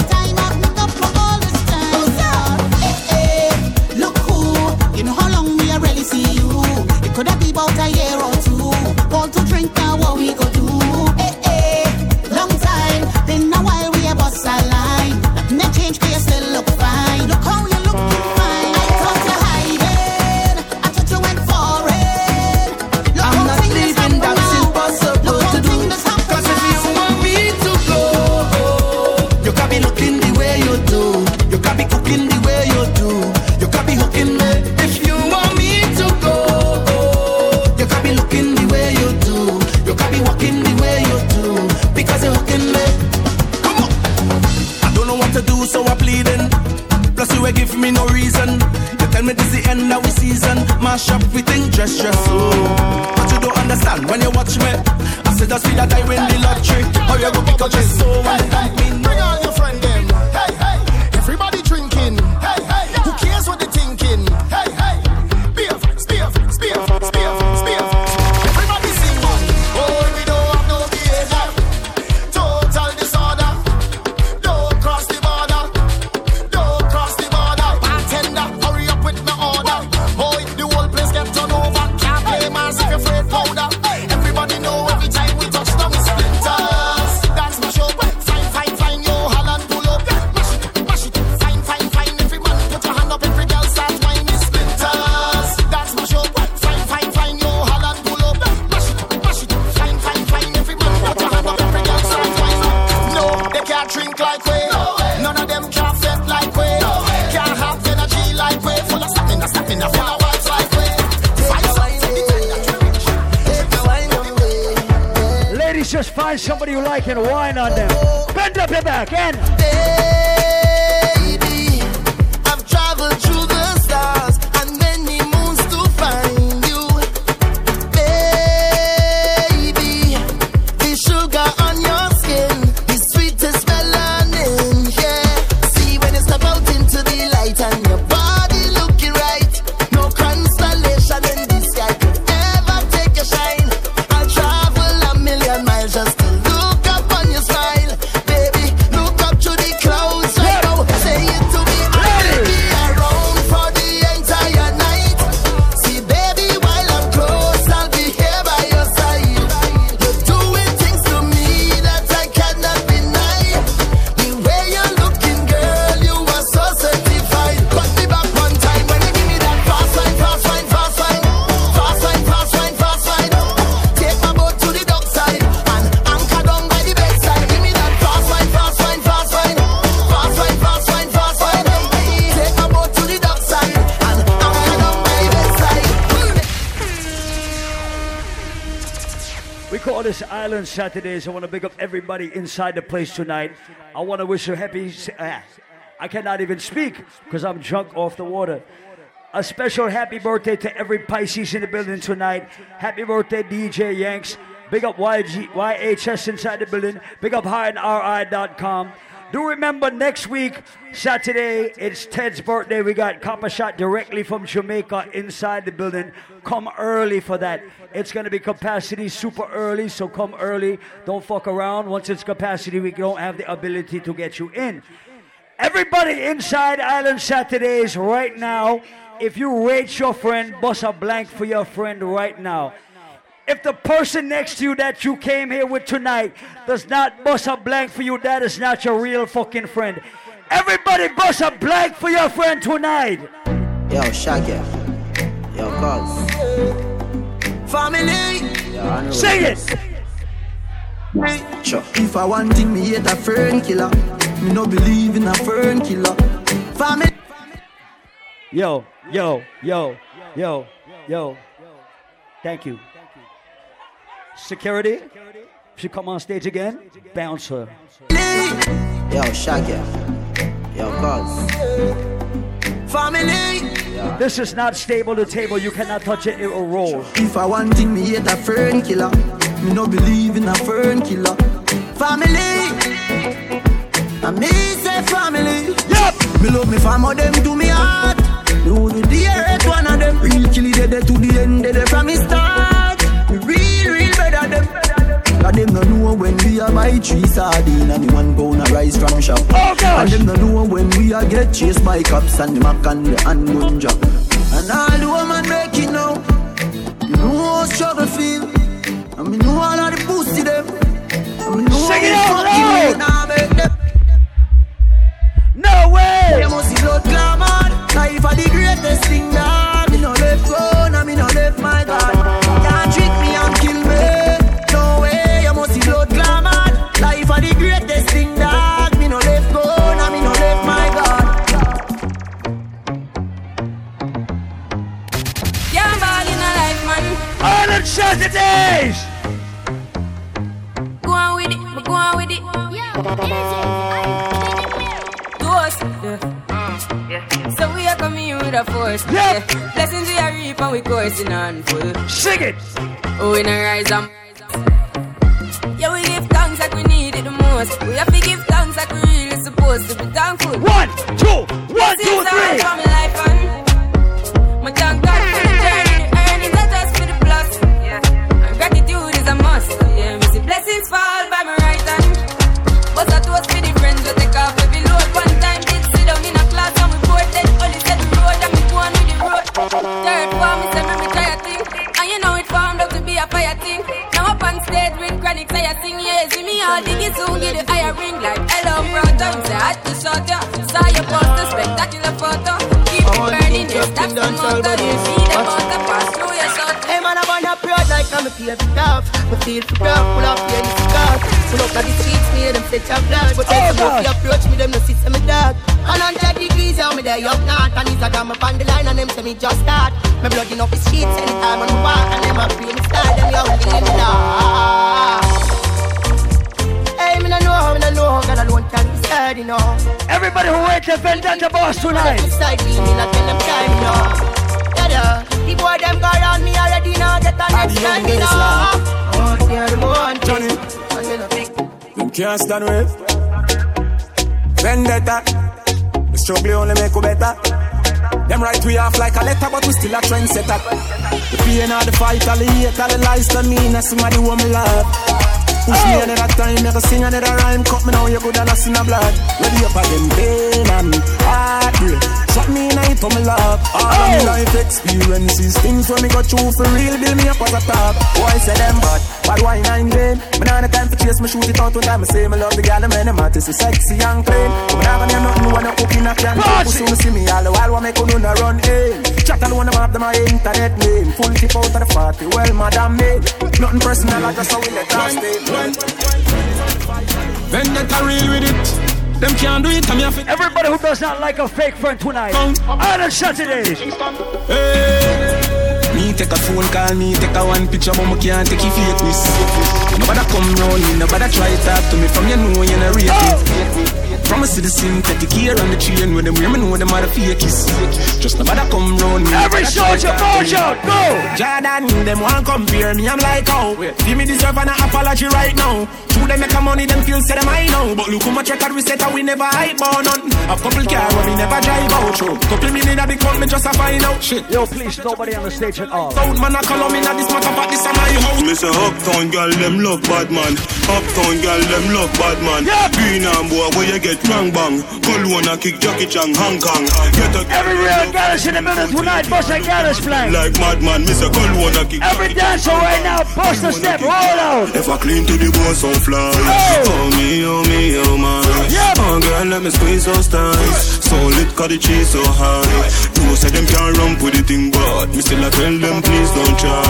Just Saturdays. I want to big up everybody inside the place tonight. I want to wish you happy. Uh, I cannot even speak because I'm drunk off the water. A special happy birthday to every Pisces in the building tonight. Happy birthday, DJ Yanks. Big up YG, YHS inside the building. Big up highandri.com. Do remember next week, Saturday, it's Ted's birthday. We got Copper Shot directly from Jamaica inside the building. Come early for that. It's going to be capacity super early, so come early. Don't fuck around. Once it's capacity, we don't have the ability to get you in. Everybody inside Island Saturdays right now, if you rate your friend, bust a blank for your friend right now. If the person next to you that you came here with tonight does not bust a blank for you, that is not your real fucking friend. Everybody bust a blank for your friend tonight. Yo, Shaggy. Yo, cuz. Family. Sing it. Sure. If I want thing, me hate a fern killer. Me no believe in a fern killer. Family. Yo, yo, yo, yo, yo. Thank you. Security, she come on stage again. Bounce her. Yo, Shaggy. Yo, cuz. Family. This is not stable to table. You cannot touch it. It will roll. If I want thing, me hate a fern killer. Me no believe in a fern killer. Family. And me say family. Yep. Me love me family, them to me heart. Me hold the dearest one of them. Real kill it, they to the end, there from me start. Cause them no know when we a buy three sardine and the one pound a rice from shop. Oh gosh. And them no know when we a get chased by cops and the mac and the handgun job. And all the woman make it now. You know how struggle feel. And me know all of the pussy them. And me know Sing it out the fucking loud. way now make them. No way. You must see blood glamour. Life are the greatest thing that me no left go, now me no left my God. Saturdays. Go on with it, but go on with it. Ghost. Yeah. So we are coming with a force. Yeah. Blessings we are reap and we coursing on full. Sing it. Oh, we not rise and I'm a paper cup. Me feel for rough, pull up in the scarf. Pull up at the streets, me them fetch a blood. But Oh, every God. you approach me, them no see me. And 100 degrees, yeah, me there up north. And it's a me on the line and them say me just start. Me blood enough the streets anytime on the walk. And them a free me style, them young in the dark. Hey, me no know, me no know, God alone can decide, you know. Everybody who wait to Vendetta Boss tonight. Side me, me not tell them time, you know. Yeah, yeah. The boy them go around me already now, get the next time, you. Oh, they're the one, Johnny. And then a big Them can't stand with Vendetta The struggle only make you better Them right we off like a letter But we still a trendsetter The pain of the fight All the hate, all the lies to me Now somebody who me love Push me oh. another time, a sing another rhyme. Cut me now, you good and lost in the blood. Ready up again, pain and heartbreak. Shot me in it on my lap. All of my life experiences, things when me go through for real, build me up as a top. Why say them bad? Bad wine and game. Me nah no time for chase, me shoot it out one time. Me say me love the the man, out, it's sexy and clean. But me nah gonna nothing when I cook in a can. Pussy me see me all the while, what make you no run in. Chat alone, have them my internet name. Full tip out of the party, well, madam me. Nothing personal, I just how we let us stay. Vendetta real with it. Them can't do it. Everybody who does not like a fake friend tonight. On a Saturday. Me take a phone call, me take a one picture, but me can't take your fakeness. Nobody come round me, nobody try talk to me from you know you're not real. From a citizen, take care on the train with them women know them are the fakies. Just nobody come round me. Every soldier, march out, go! Jordan, them want compare me, I'm like, oh, give me deserve an apology right now. Two them make a money, them feel say them I know. But look how much record we set, and we never hype on none. A couple car we never drive out, show. Couple million at the count, me just a find out. Shit. Yo, please, nobody on the stage at all. Sound man, I call me now this matter, but this is my house. Me say uptown girl, them love bad man. Uptown girl, them love bad man. Yeah. Green and boy, where you get bang bang. Cologne kick Jackie Chan, Hong Kong. Get a Every real Gallus in the middle tonight, bust a Gallus flag. like madman. Me say Cologne kick. Every dancer right now, bust a step, roll out. If I clean to the bones on fly. Oh me, oh me, oh my. Oh girl, let me squeeze those thighs. So lit, cause the cheese so high. Two say them can't run with the thing, but me still I tell them please don't try.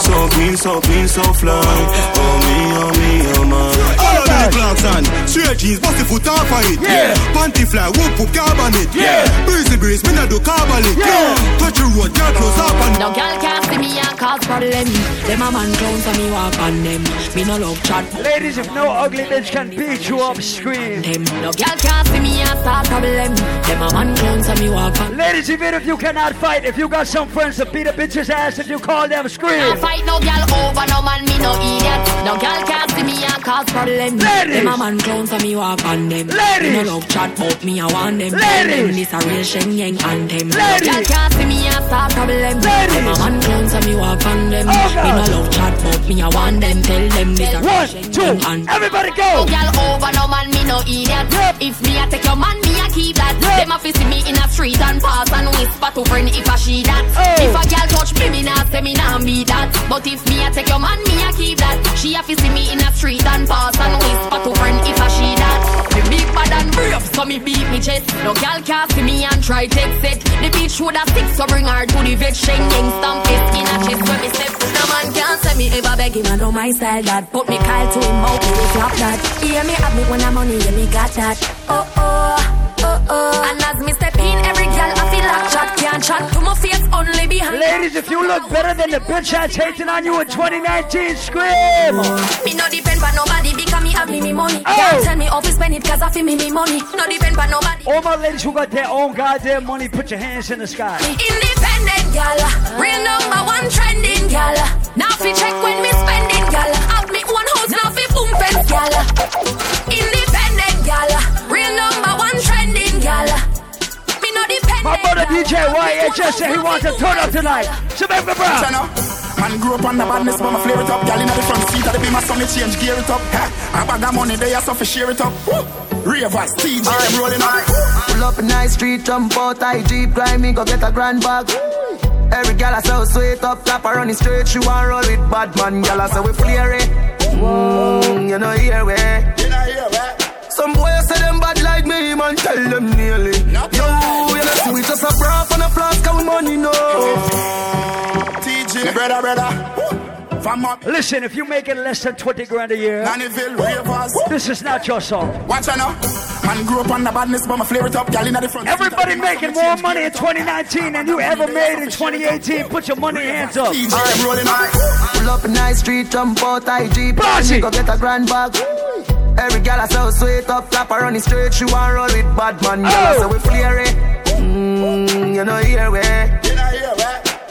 So clean, so clean, so fly. Oh me, oh me, oh my. All of the clocks on. Straight jeans, bust the foot off of it. Yeah. Panty fly, whoop, whoop, carbon it. Yeah. Breezy breeze, me not do carbon it. Yeah. Touch the road, girl close up and No girl can't see me and cause problem. Them a man clown so me walk on them. Me no love chat. Ladies, if no ugly bitch can beat you up, scream. Them no girl can't see me and start problem. Them a man clown so me walk on. Ladies, even if you cannot fight, if you got some friends to beat a bitch's ass, if you call them, scream. Can't fight no girl over no man, me no idiot. No girl can't see me and cause problem. Ladies. Them a man clown so me walk on them. Ladies. Me no love chat but me I want them. Ladies. Them this a real Shen Yeng anthem. No Ladies. girl can't see me and start problem. Them a man clown so me walk on them. Oh, God. me no love chat but me I want them. Tell them this a real One, Shen two, Yang anthem. everybody No go. girl over no man, me no idiot. If me a take your man, a keep that. Them a fi see me in a street and pass and whisper to friend if I she that. Oh. If a girl touch me, me nah say me nah be that. But if me a take your man, me a keep that. She a fi see me in a street and pass and whisper to friend if I she that. Me big bad and brave, so me beat me chest. No girl can see me and try take set. The bitch would have stick, so bring her to the vet. Sheng yang stamp it in a chest when me step. No man can say me ever beg him, I know my style that. Put me Kyle to him oh, out, me will flop that. Hear me have me when I'm money, yeah me got that. Oh oh, oh oh. And as me step in, every girl I feel like chat can't chat to my face only behind. Ladies, if you look better than the bitch that's hating on you in 2019, scream. Me no depend on nobody because me have me me money. Oh. Can't tell me how to spend it cause I feel me me money. No depend on nobody. All my ladies who got their own goddamn money, put your hands in the sky. Independent gal, real number one trending gal. Now fi check when me spending gal. Have me one house now fi boom fence gal. Independent gal, depend. DJ YHS said he wants to turn up tonight. So make me proud. Man grew up on the badness, but my flare it up. Girl in the front seat of the beam, so me change gear it up. Ha, a bag of money, they are so for share it up. Woo. Ravers, TJ, I'm rolling up. Pull up in nice street, jump out, I jeep, grind me, go get a grand bag. Every gal I so sweet up, clap her on the straight, she want roll with bad man, gal I say we flare it. Mm, you know here we. Some boys say them bad like me, man, tell them nearly. Not Yo, you know sweet just a bra and a flask of money, no. TJ, brother, brother. From up. Listen, if you making less than 20 grand a year, Nannyville, Ravers. this is not your song. Watch out now. Man grew up on the badness, but my flare it up. Girl in the front. Everybody making more money in 2019 than you ever made in 2018. Put your money hands up. TJ, rolling up. Pull up in nice street, jump out, I jeep, Bossy. go get a grand bag. Every gal I so sweet up, clap her on the straight, she want roll with bad man, gal I Oh. say we flare it. Mm, you know here we.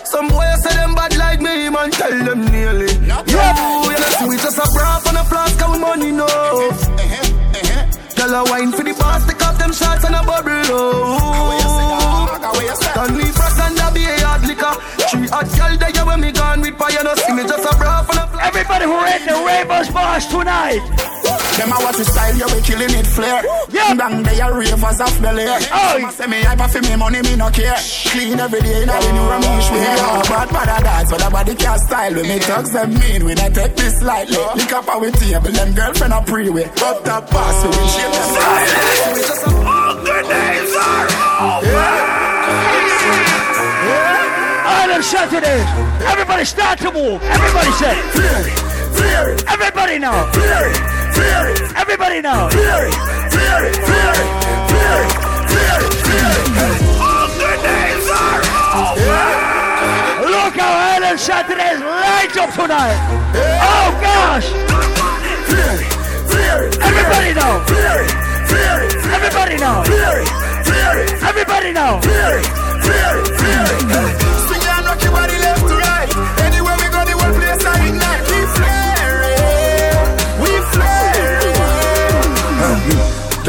Some boys say them bad like me, man, tell them nearly. Yo, you know sweet just a bra and a flask of money, no. Girl a wine for the boss, take off them shots and a bubble, oh. Don't leave frost and a be a yard liquor. Three Hot girl there when me gone with fire, no see me just a bra for the Everybody who read the Ravers Boss tonight. Them a watch the style, you be killing it flare. Yeah. Bang, they are ravers off the layer. Oh. A say me hyper for me money, me no care. Clean every day, in the new Ramesh we are. Bad paradise, but the body can't style. We me thugs them mean, we not take this lightly. Lick up our table, them girlfriend a pre-way. Up top pass, we will shape them style. All the days are over. Island Saturday. Everybody start to move. Everybody say. Fear it, fear it. Everybody now. It, fear. Everybody now. Fear. All the days are over. Look how Island Saturdays light up tonight. Oh gosh. Everybody it. Everybody it. Everybody it.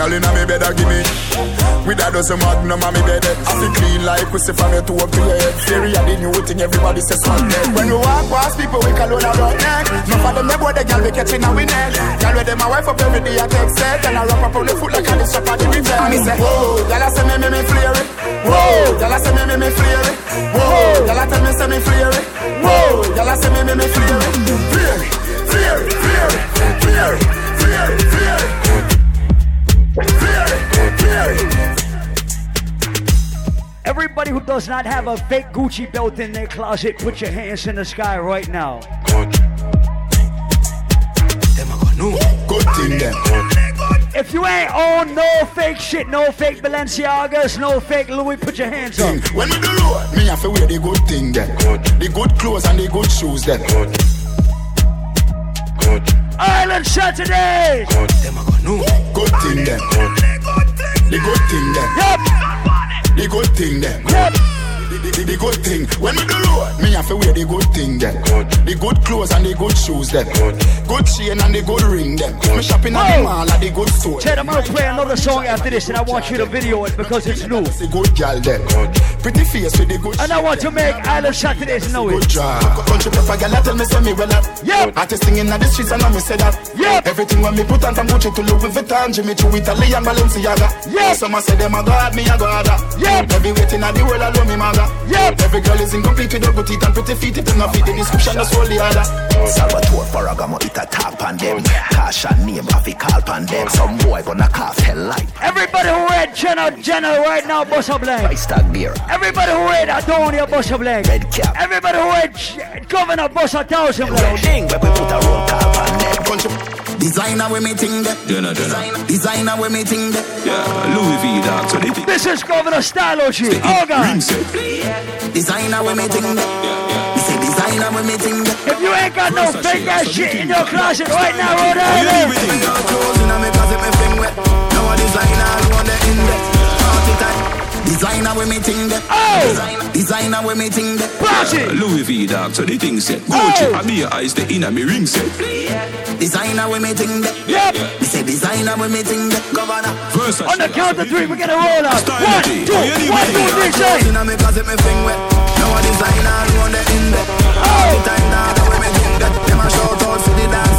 Girl inna me bed, a give me with a dozen magnum on me bed. Eh. I feel clean like pussy from your toe up to your head. Fairy a the new thing, everybody says smart neck. When we walk past people, we call on a rock neck. No for them, they boy the girl we catching we neck. Girl with them a wife up every day, I text set. And I wrap up on the foot like a this up at the river. And me say, whoa, I say me, me, me flare it. Whoa, I say me, me, me flare it. Whoa, I tell me, say me flare it. Whoa, I say me, me, me flare it. Flare it, flare it, flare it, flare it, flare it, flare it. Everybody who does not have a fake Gucci belt in their closet, put your hands in the sky right now. Good thing them. If you ain't on no fake shit, no fake Balenciagas, no fake Louis, put your hands up. When we do road, me have to wear the good thing then. The good clothes and the good shoes then. Island Saturdays. Them a go no. Good thing then. The good thing then. Yep. The good thing then. Yep. The, the, the good thing. When we do road, me have to wear the good thing then. The good clothes and the good shoes then. Good chain and the good ring then. Me shopping at the mall at the good store. Ted, I'm gonna play another song after this, and I want you to video it because it's new. The good girl then. Pretty face with the good. And I want to make Island Saturdays know it. Good job. Country pepper girl, tell me say me well up. Yep. Artist singing at the streets and I me say that. Yep. Everything when me put on from Gucci to Louis Vuitton, Jimmy Choo, Italy and Balenciaga. Yep. Some say them a god, me a god. Yep. Every waiting at the world alone me maga. Yep. Every girl is incomplete with her good teeth and pretty feet. If them not fit the description, that's all the other. Salvatore Ferragamo, it a tap on them. Cash and name, have a call on them. Some boy gonna cough hell like. Everybody who read General General right now, bust up leg. Price tag beer. Everybody who read Adonia, bust up leg. Red cap. Everybody who read Governor, bust a thousand leg. Loading, where we put a roll call on them. Designer with me ting that. Jenna, Jenna. Designer with me ting that. Yeah, Louis V, dog. So they think This is Governor Stylo G. Oh God. ring. Designer with me ting that. Me say designer with me ting that. If you ain't got no fake ass shit in your closet right now, Rhode You leave Island. it in Your clothes in me closet, me fling wet. Now a designer on the index. Party time. Designer with me ting that. Oh! Designer, designer with me ting that. Bounce it. Louis V, dog. So they think set. Gucci, oh! I be your eyes, the inner me ring set. Designer with me ting that. Yep. Me say designer with me ting that. Governor. Versace. On the count of three, we're gonna roll out. Style One, G. two, Oh, you leave one, it two, in. three, Clothes say. in me closet, me fling wet. Now a designer on the index. Party time now, now we me ting that. Them a shout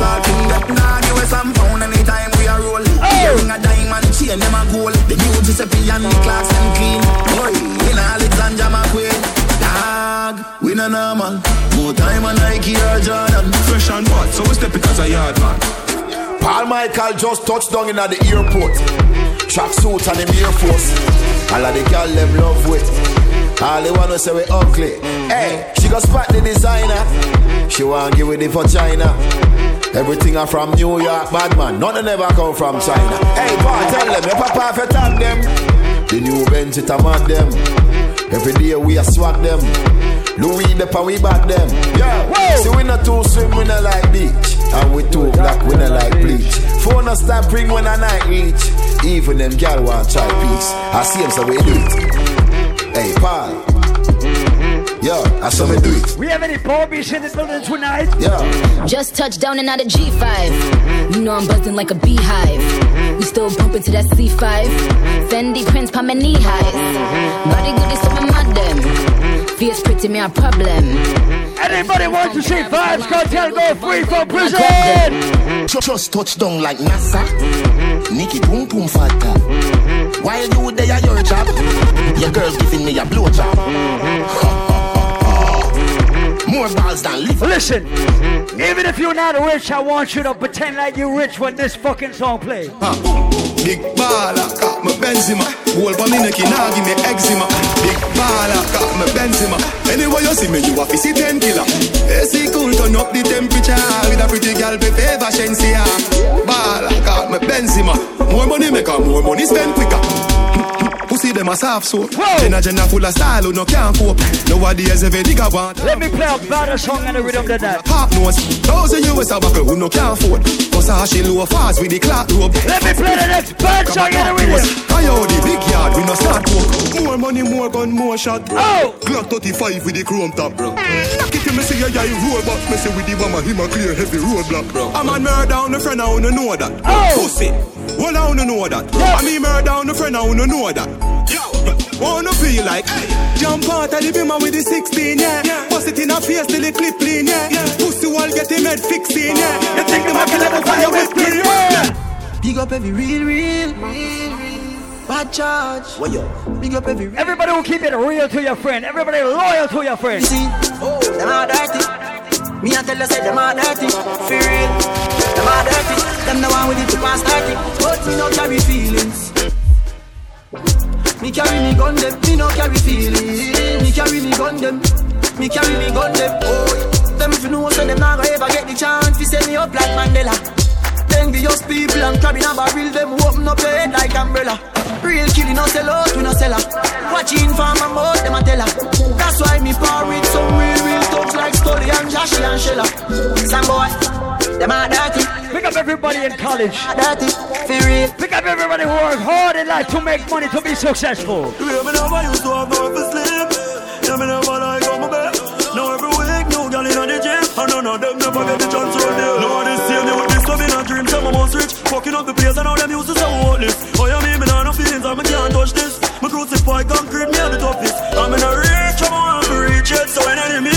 out for the dance that. Nah, give us some pound anytime we are roll. Earring a diamond chain, them a gold. The new Giuseppe and the class and clean. Boy, in Alexander McQueen. Dog, we no normal. More time on Nike or Jordan. Fresh and hot, so we step it as a yard man. Paul Michael just touched down in at the airport. Track suit and him Air Force. All of the girl them love with. All they wanna say we ugly. Hey, she got spot the designer. She want give it it for China. Everything are from New York, bad man. None of never come from China. Hey, boy, tell them your papa fi tag them. The new Benz it a mad them. Every day we a swag them. Louis the pa we back them. Yeah, see we not too swim, we not like beach. And we too black, we not like bleach. Phone a stop ring when a night reach. Even them gal want try peace. I see them so we do it. Hey, Paul. Yeah, I saw me do it. We have any Barbies in the building tonight? Yeah. Mm-hmm. Just touched down and out of G5. You know I'm buzzing like a beehive. Mm-hmm. We still bumping to that C5. Mm-hmm. Fendi prints pa my knee highs. Body good is some of them. Face pretty me a problem. Anybody want to see Vybz Kartel go free from prison? Just, just touch down like NASA. Nikki boom boom fatta. While you there at your job, your girl's giving me a blow job. More balls than live. Listen, even if you're not rich, I want you to pretend like you're rich when this fucking song plays. Big baller, got my Benzema. Whole for me neck, nah give me eczema. Big baller, got my Benzema. Anyway you see me, you a see ten killer. AC cool, turn up the temperature with a pretty girl, be favor Shenseea. Baller, got my Benzema. More money make her, more money spend quicker. Pussy them a soft soap. Jenna Jenna full of style who no can't cope. Nowadays every nigga want. Let me play a better song and a rhythm than that. Pop nose. Thousand US a buckle who no can't afford. Cause how she low fast with the clock rope. Let me play the next bad song and a rhythm. Coyote, big yard, we no start work. More money, more gun, more shot. Oh! Glock 35 with the chrome top, bro. Knock it to me, see a guy roll back. Me say with the bomber, him a clear heavy roadblock, bro. I'm on murder down the friend, I wanna know that. Oh! Pussy. Well, I wanna know that. I mean murder down the friend, I wanna know that. Yo, wanna feel like Jump out of the bimmer with the 16, yeah. Bust it in a face till the clip clean, yeah. Pussy wall get him head fixing, yeah. You think the market level fire with green, yeah. Big up every real, real, bad charge. What yo? Big up every real. Everybody will keep it real to your friend. Everybody loyal to your friend. You see, oh, them are dirty. Me I tell you say them are dirty. For real, them are dirty. Them the one with it to pass 30. But me no carry feelings. Me carry me gun them, me no carry feelings. Me carry me gun them, me carry me gun them. Oh, them if you know say them not gonna ever get the chance to set me up like Mandela. Envious people and crabbing a barrel, them open up your head like umbrella. Real killing no sell out, we no sell her. Watching for my mouth, them a tell her. That's why me par with some real, real thugs like Stolly and Joshy and Shella. Some boy, them are dirty. Pick up everybody in college. Dirty, for real. Pick up everybody who work hard in life to make money to be successful. Yeah, me never used to have no sleep. Yeah, me never like on my bed. Now every week, new girl in the gym. And none of them never get the chance to run No one is seeing me with this love in a dream. Some of us rich, fucking up the place. And all them used to say oh, worthless. Oh, yeah, me, me nah no feelings. I me can't touch this. Me crucify concrete, me have the toughest. I'm in a reach, I'm on to reach it. So when enemies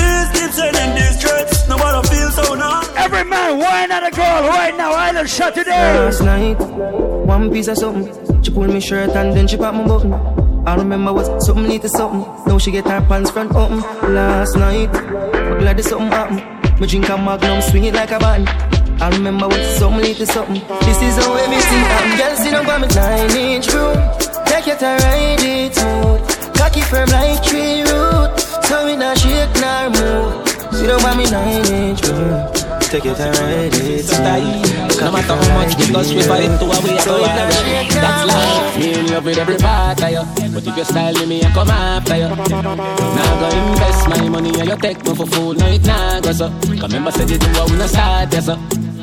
Every man, why not a girl right now. I just shut down. Last night, one piece of something. She pulled me shirt and then she popped my button. I remember was something lead to something. Now she get her pants front open. Last night, I'm glad there's something happened. Me drink a magnum, swing it like a button. I remember what something lead to something. This is how everything happen. Girl, sit up on me nine inch room. Take it to ride it smooth. Cocky firm like tree root. So we not shake nor move. Sit up on me nine inch room. Take it and ride it. No matter how much the touch we fight to a way I go alright That's life. Me in love with every part of you. But if you style me, me I come after you. Now go invest my money and you take me for fool No it nah go so remember said you do what we no start yes so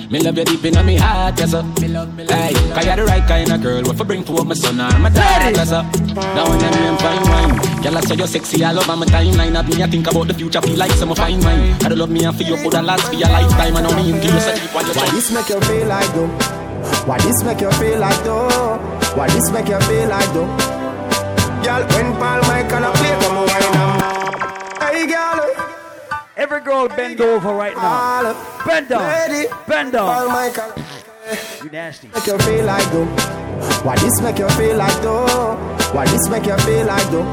me love you deep in my heart, yes sir. Hey, cause you're the right kind of girl. What for bring to up my son or my daughter, yes sir. Now when I'm in fine wine, girl I say you're sexy, I love my timeline. Of me, I think about the future, feel like some fine wine. I don't love me and for you, put a last for your lifetime. I know me, you say keep while you Why this make you feel like though? Why this make you feel like though? Why this make you feel like though? Girl, when Paul Michael a play, come on, Every girl bend over right now. Bend down. Bend down. You nasty. Make you feel like though? Why this make you feel like though? Why this make you feel like though?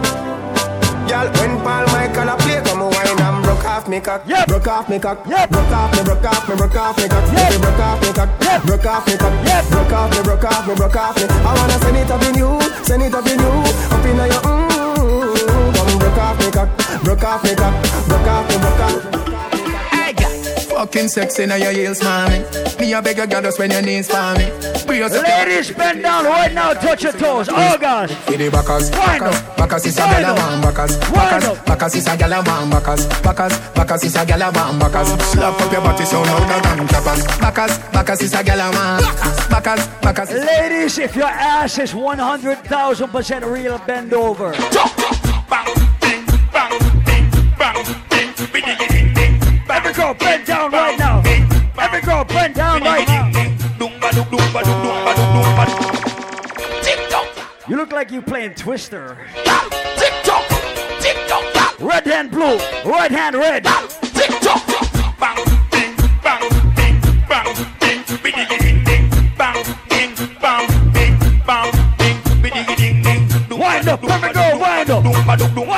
Girl, when Paul Michael a play, come wine and broke off me cock. Yep. Broke off me cock. Yep. Broke off me, broke off me, broke off me cock. Yep. Broke off me cock. Yep. Broke off me cock. Yep. Broke off me, broke off me, broke off me. I wanna send it up in you, send it up in you, up in your mm. Come broke off me cock, broke off me cock, broke off me, broke off. Fucking sexy now your heels, mommy. Me a beg you, girl, just when your knees for me. Brace up your- Ladies, bend down right now. Touch your toes. Oh, God. For the backers, backers, backers is a gyal a man, backers, Wind backers, up. backers is a gyal a man, backers, backers, backers is a gyal a man, backers. Slap up your body so louder than clappers. Backers, backers is a gyal a man, backers, backers. Ladies, if your ass is 100,000% real, bend over. Every girl, bend down right now. Every girl, bend down right now. You look like you playing Twister. Red hand blue, right hand red. Wind up, let me go, wind up.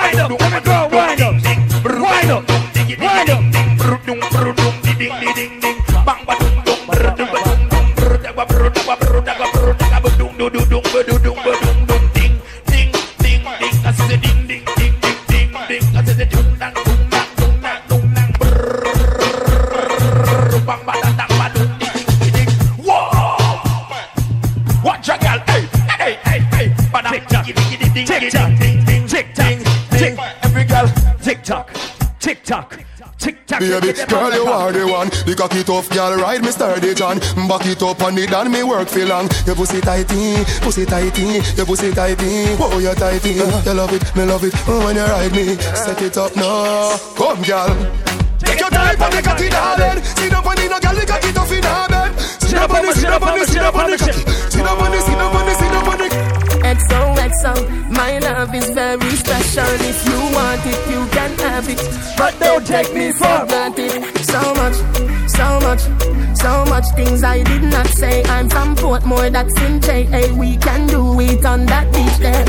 Tick tock, tick tock. Baby, girl, you are the one. The cocky tough girl, ride me sturdy John. Back it up on it and me work for long. Your pussy tighty, pussy tighty, your pussy tighty. Oh, you tighty. You love it, me love it. Oh, when you ride me, set it up now. Come, girl. Take your time on the cocky, darling. Sit up on it, no girl, the cocky tough in her bed. Sit up on it, sit up on it, sit up on it. Sit up on it, sit up on it, sit up on it. XOXO, my love is very special. If you want it, you can have it. But don't take me for granted. So much, so much, so much things I did not say. I'm from Portmore, that's in JA. We can do it on that beach there.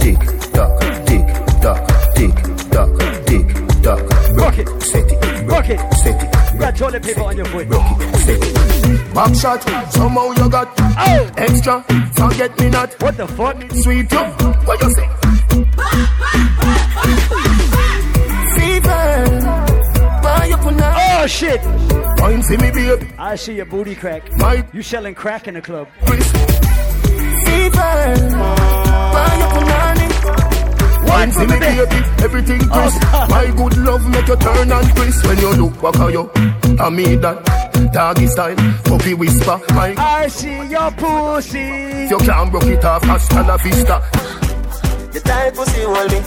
Tick tock, tick tock, tick tock, tick tock. Rock it, set it, rock it, set it. Got toilet paper on your foot. Back shot, somehow you got oh. extra. Forget me not. What the fuck? Sweet you. What you say? Fever, why you put that? Oh shit! Wine see me, baby. I see your booty crack. My You selling crack in the club. Fever, Wine see me, baby. Everything crisp. Oh. My good love make you turn and crisp. When you look back at you, I mean that. Doggy style, puppy whisper. My I see your pussy. you can't broke it off, hasta la vista. You tight pussy hold me.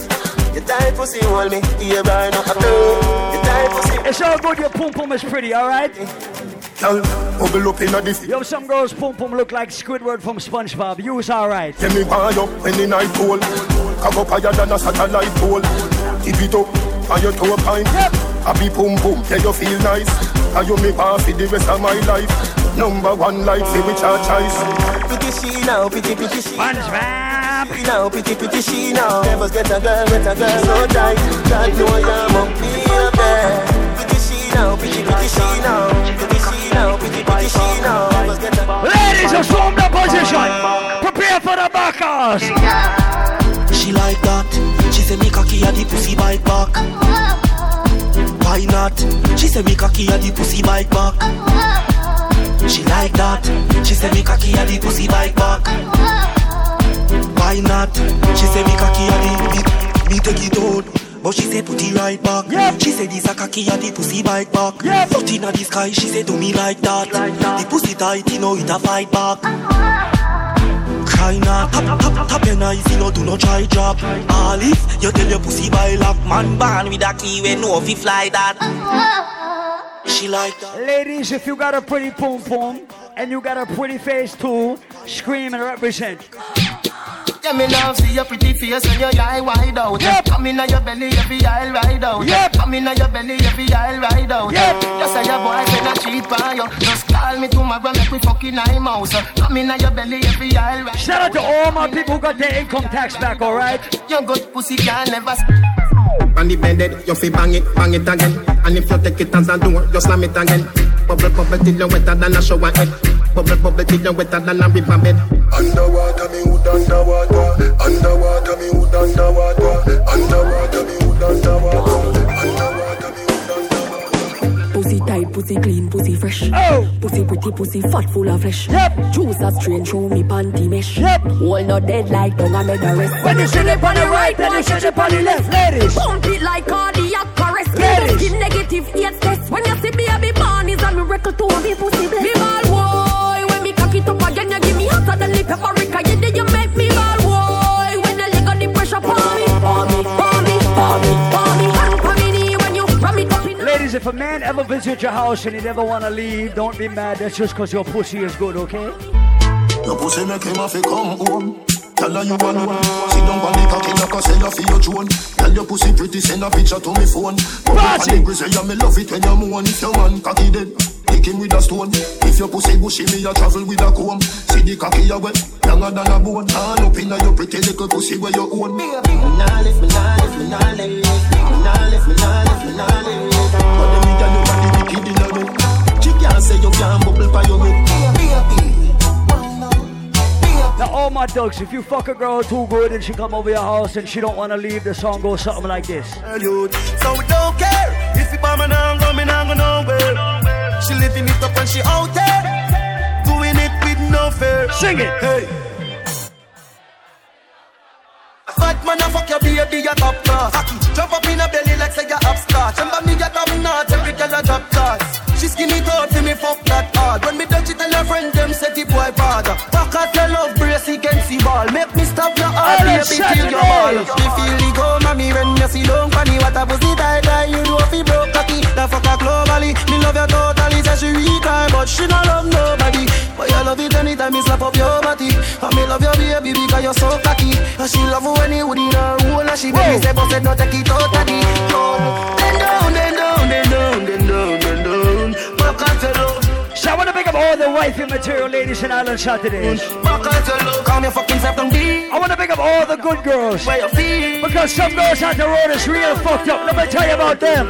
You tight pussy hold me. Yeah, burn up. You tight pussy. It's all good. Your pum pum is pretty, all right. Girl, bubble up in a this. Yo, some girls pum pum look like Squidward from SpongeBob. You is all right. Tell me why you when the night cold. Come up higher than a satellite pole. Tip it up and your toe pine. Yep. Happy pum pum, yeah you feel nice. And you me want for the rest of my life. Number one life, say which our choice. Pretty she now, pretty pretty she. SpongeBob. She now, pretty pretty she now. Never get a girl, get a girl so tight. God know I'm up me up there. Pretty she now, pretty pretty she now. Pretty she Ladies, assume the position. Prepare for the backers. She like that. She say me cocky at the pussy bite back. Why not? She say me cocky at the pussy bite back. She like that. She say me cocky at the pussy bite back. Why not? She say me cocky at the me take it out. But she say put it right back. Yep. She say this a cocky at the pussy bite back. Yep. Foot inna the sky. She say do me like that. The pussy tight, you know it a fight back. Cry not, tap, tap, tap your nice, you know, do not try drop All if you tell your pussy by lock Man born with a key when no fi fly that She like that Ladies, if you got a pretty pum pum and you got a pretty face too, scream and represent. Yeah, me love see your pretty face when your eye wide out. Yep. Come in your belly, every aisle ride out. Yep. Come in your belly, every aisle ride out. Yep. Just say your boyfriend a cheat on you. Just call me tomorrow, make we fucking eye mouse. Come in your belly, every aisle ride Shout out to all my people who got their income tax back, alright? Your good pussy can never. On the bed, you fi bang it, bang it again. And if you take it as a door, you slam it again. Bubble, bubble till you wetter than a shower head. Bubble, bubble till you wetter than a river bed. Underwater, me wood underwater. Underwater, me wood underwater. Underwater, me wood underwater. Pussy tight, pussy clean, pussy fresh. Oh. Pussy pretty, pussy fat, full of flesh. Yep. Juice a strain through me panty mesh. Yep. Wall not dead like tongue I made a rest. When you sit it on the right, then you sit it on the left, ladies. Pump it like cardiac arrest. Ladies. Skin negative eight test. When you see baby born is a miracle to me pussy bless. Me ball boy, when me cock it up again, you give me hotter than the paprika. If a man ever visits your house and he never want to leave, don't be mad. That's just because your pussy is good, okay? Your pussy make him have to come home. Tell her you alone. Sit down on the cocky like a seller for your drone. Tell your pussy pretty, send a picture to me phone. Party. Say yeah, me love it when you moan. If your man cocky dead, Pick him with a stone. If your pussy bushy, me a travel with a comb. See the cocky a wet, longer than a bone. All up inna your pretty little pussy where you own. Me nah lift, me nah lift, me nah lift, me nah lift, me nah lift, me nah lift. But them nigga nobody wicked inna me. She can't say you can't bubble by your head. Now all my dogs, if you fuck a girl too good and she come over your house and she don't wanna leave, the song goes something like this. So we don't care if you bomb and I'm going, I'm going nowhere. She living it up and she out there, doing it with no fear. Sing it. Hey. Fat man, I fuck your baby, you top class. Jump up in a belly like say you upstart. Remember me, you top notch, every girl a drop class. She skinny tall, see me fuck that hard. When me touch it, tell her friend them set the boy bad. Back at your love brace against the ball. Make me stop your heart, baby, till your ball. Me feel the go, mommy, when you see long funny. What a pussy tight, tight, you do fi broke cocky. The fuck her globally, me love you totally. Say she weak, ah, but she not love nobody. But you love it anytime me slap up your body. And me love your baby because you're so cocky. And she love you when you would in her hole. And she baby say, but said no take it out the Then down, then down, then down, then down, then down. Back at. So I wanna pick up all the wifey material ladies in Island Saturdays. Back mm, at your love. Call me fucking self don't I wanna pick up all the good girls. Where you feel? Because some girls on the road is real fucked up. Let me tell you about them.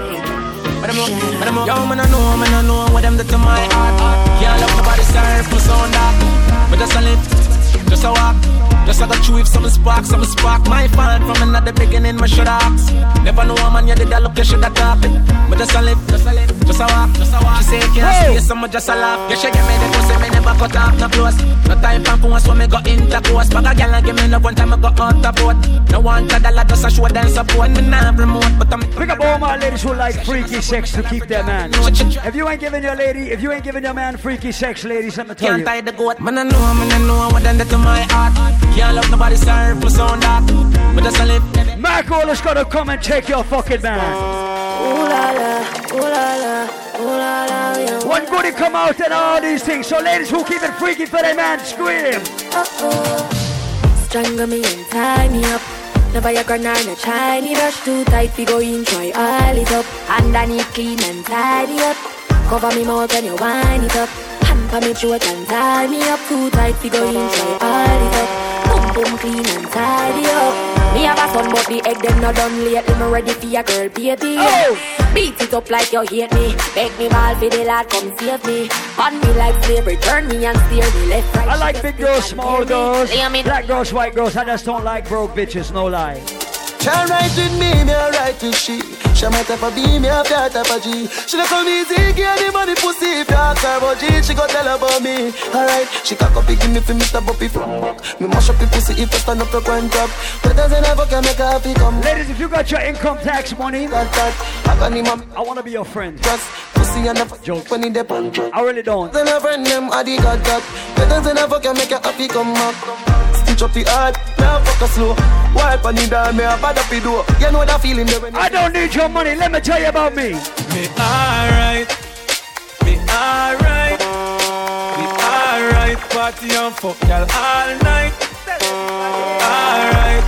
Yo, man, I know, man, I know what them did to my heart. Can't love nobody, serve my sound that. But just a live, just a walk. Just like a chew if some spark, some spark. My fan from another beginning, my should ask. Never know a man, you did that look, you should have talk it. But just a live, just a live, just a walk, just a walk. She say, can't stay, some just a laugh. You should give me the pussy, me never cut off, no close. No time for phone, so me go intercourse. But a girl, give me no one time, I go out the boat. No one to dollar, just a show them support. Me nah remote, but I'm Pick up all my ladies who like freaky sex to keep their man. If you ain't giving your lady, if you ain't giving your man freaky sex, ladies, let me tell you. Can't tie the goat, man I know, man I know what them did to my heart. Can't love nobody, serve my sound that. But just a live. Marco is gonna come and take your fucking man. Ooh la la, ooh la la, ooh la la, yeah. One goodie come out and all these things. So ladies who keep it freaky for their man, scream. Uh-oh. Strangle me and tie me up. Never your granite no shiny brush too tight. We go in, try all it up. Underneath clean and tidy up. Cover me mouth when you wind it up. Hand for me throat and tie me up too tight. We go in, try all it up. Boom boom clean and tidy up. Me have a son, but the egg them not done lately. Me ready for your girl, baby. Oh. Beat it up like you hate me. Beg me ball for the lad, come save me. On me like slavery, turn me and steer me left, right. I like big girls, small girls, Lay 'em in. black girls, white girls. I just don't like broke bitches, no lie. She right with me, me a right with she. She my type of B, me a fair type of G. She don't come easy, give the money pussy. If you ask her about G, she go tell about me. Alright, she cock up, give me for Mr. Buppy from. Me mash up the pussy if I stand up to grind up. But doesn't ever can make her happy come. Ladies, if you got your income tax money, Got that, I got him up. I wanna be your friend. Just pussy and a joke when he dip on. I really don't. Then a friend them the got that. But doesn't ever can make her happy come back. Stitch up the heart, now fuck her slow. Wipe on the down, me a bad up the door. You know that feeling there when I don't need your money. Let me tell you about me. Me alright, me alright, me alright. Party and fuck y'all all night. Alright,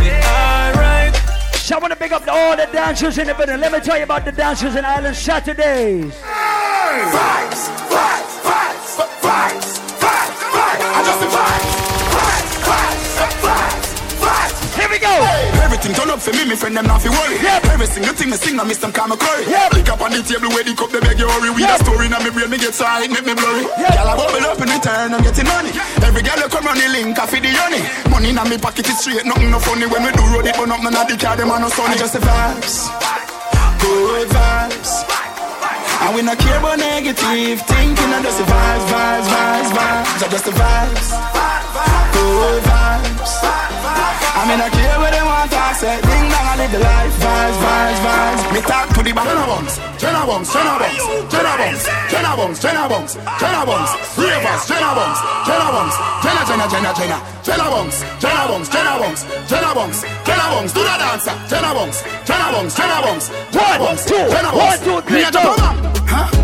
me alright. So I want to pick up all the dancers in the building. Let me tell you about the dancers in Island Saturdays. Vibes, vibes, vibes, vibes, vibes, vibes. Go. Everything turn up for me, me friend them not fi worry. Every single thing me sing, I miss them call me curry. Lick up on the table where the cup they beg you hurry. We a story now me brain me get side, make me blurry. Girl I bubble up in return, I'm getting money. Every girl come round the link, I feed the honey. Money in me pocket is straight, nothing no funny. When we do road it, but up none of the car them are no sunny. Just the vibes, good vibes. And we not care about negative thinking, and just the vibes, vibes, vibes, vibes. Just the vibes, good vibes. I mean, I care what they want to say. Ding dong, I live the life, vibes, vibes, vibes. Me talk to the back. Jenna bums, Jenna bums, Jenna bums, Jenna bums, Jenna bums, Jenna bums, Jenna bums, Ravers, Jenna bums, Jenna bums, Jenna, Jenna, Jenna, Jenna, Jenna bums, Jenna bums, Jenna bums, Jenna bums, Jenna bums. Do the dancer, Jenna bums, Jenna bums, Jenna bums, Jenna bums, two, Jenna one, bums. two, three, Me a go. jump on. Huh?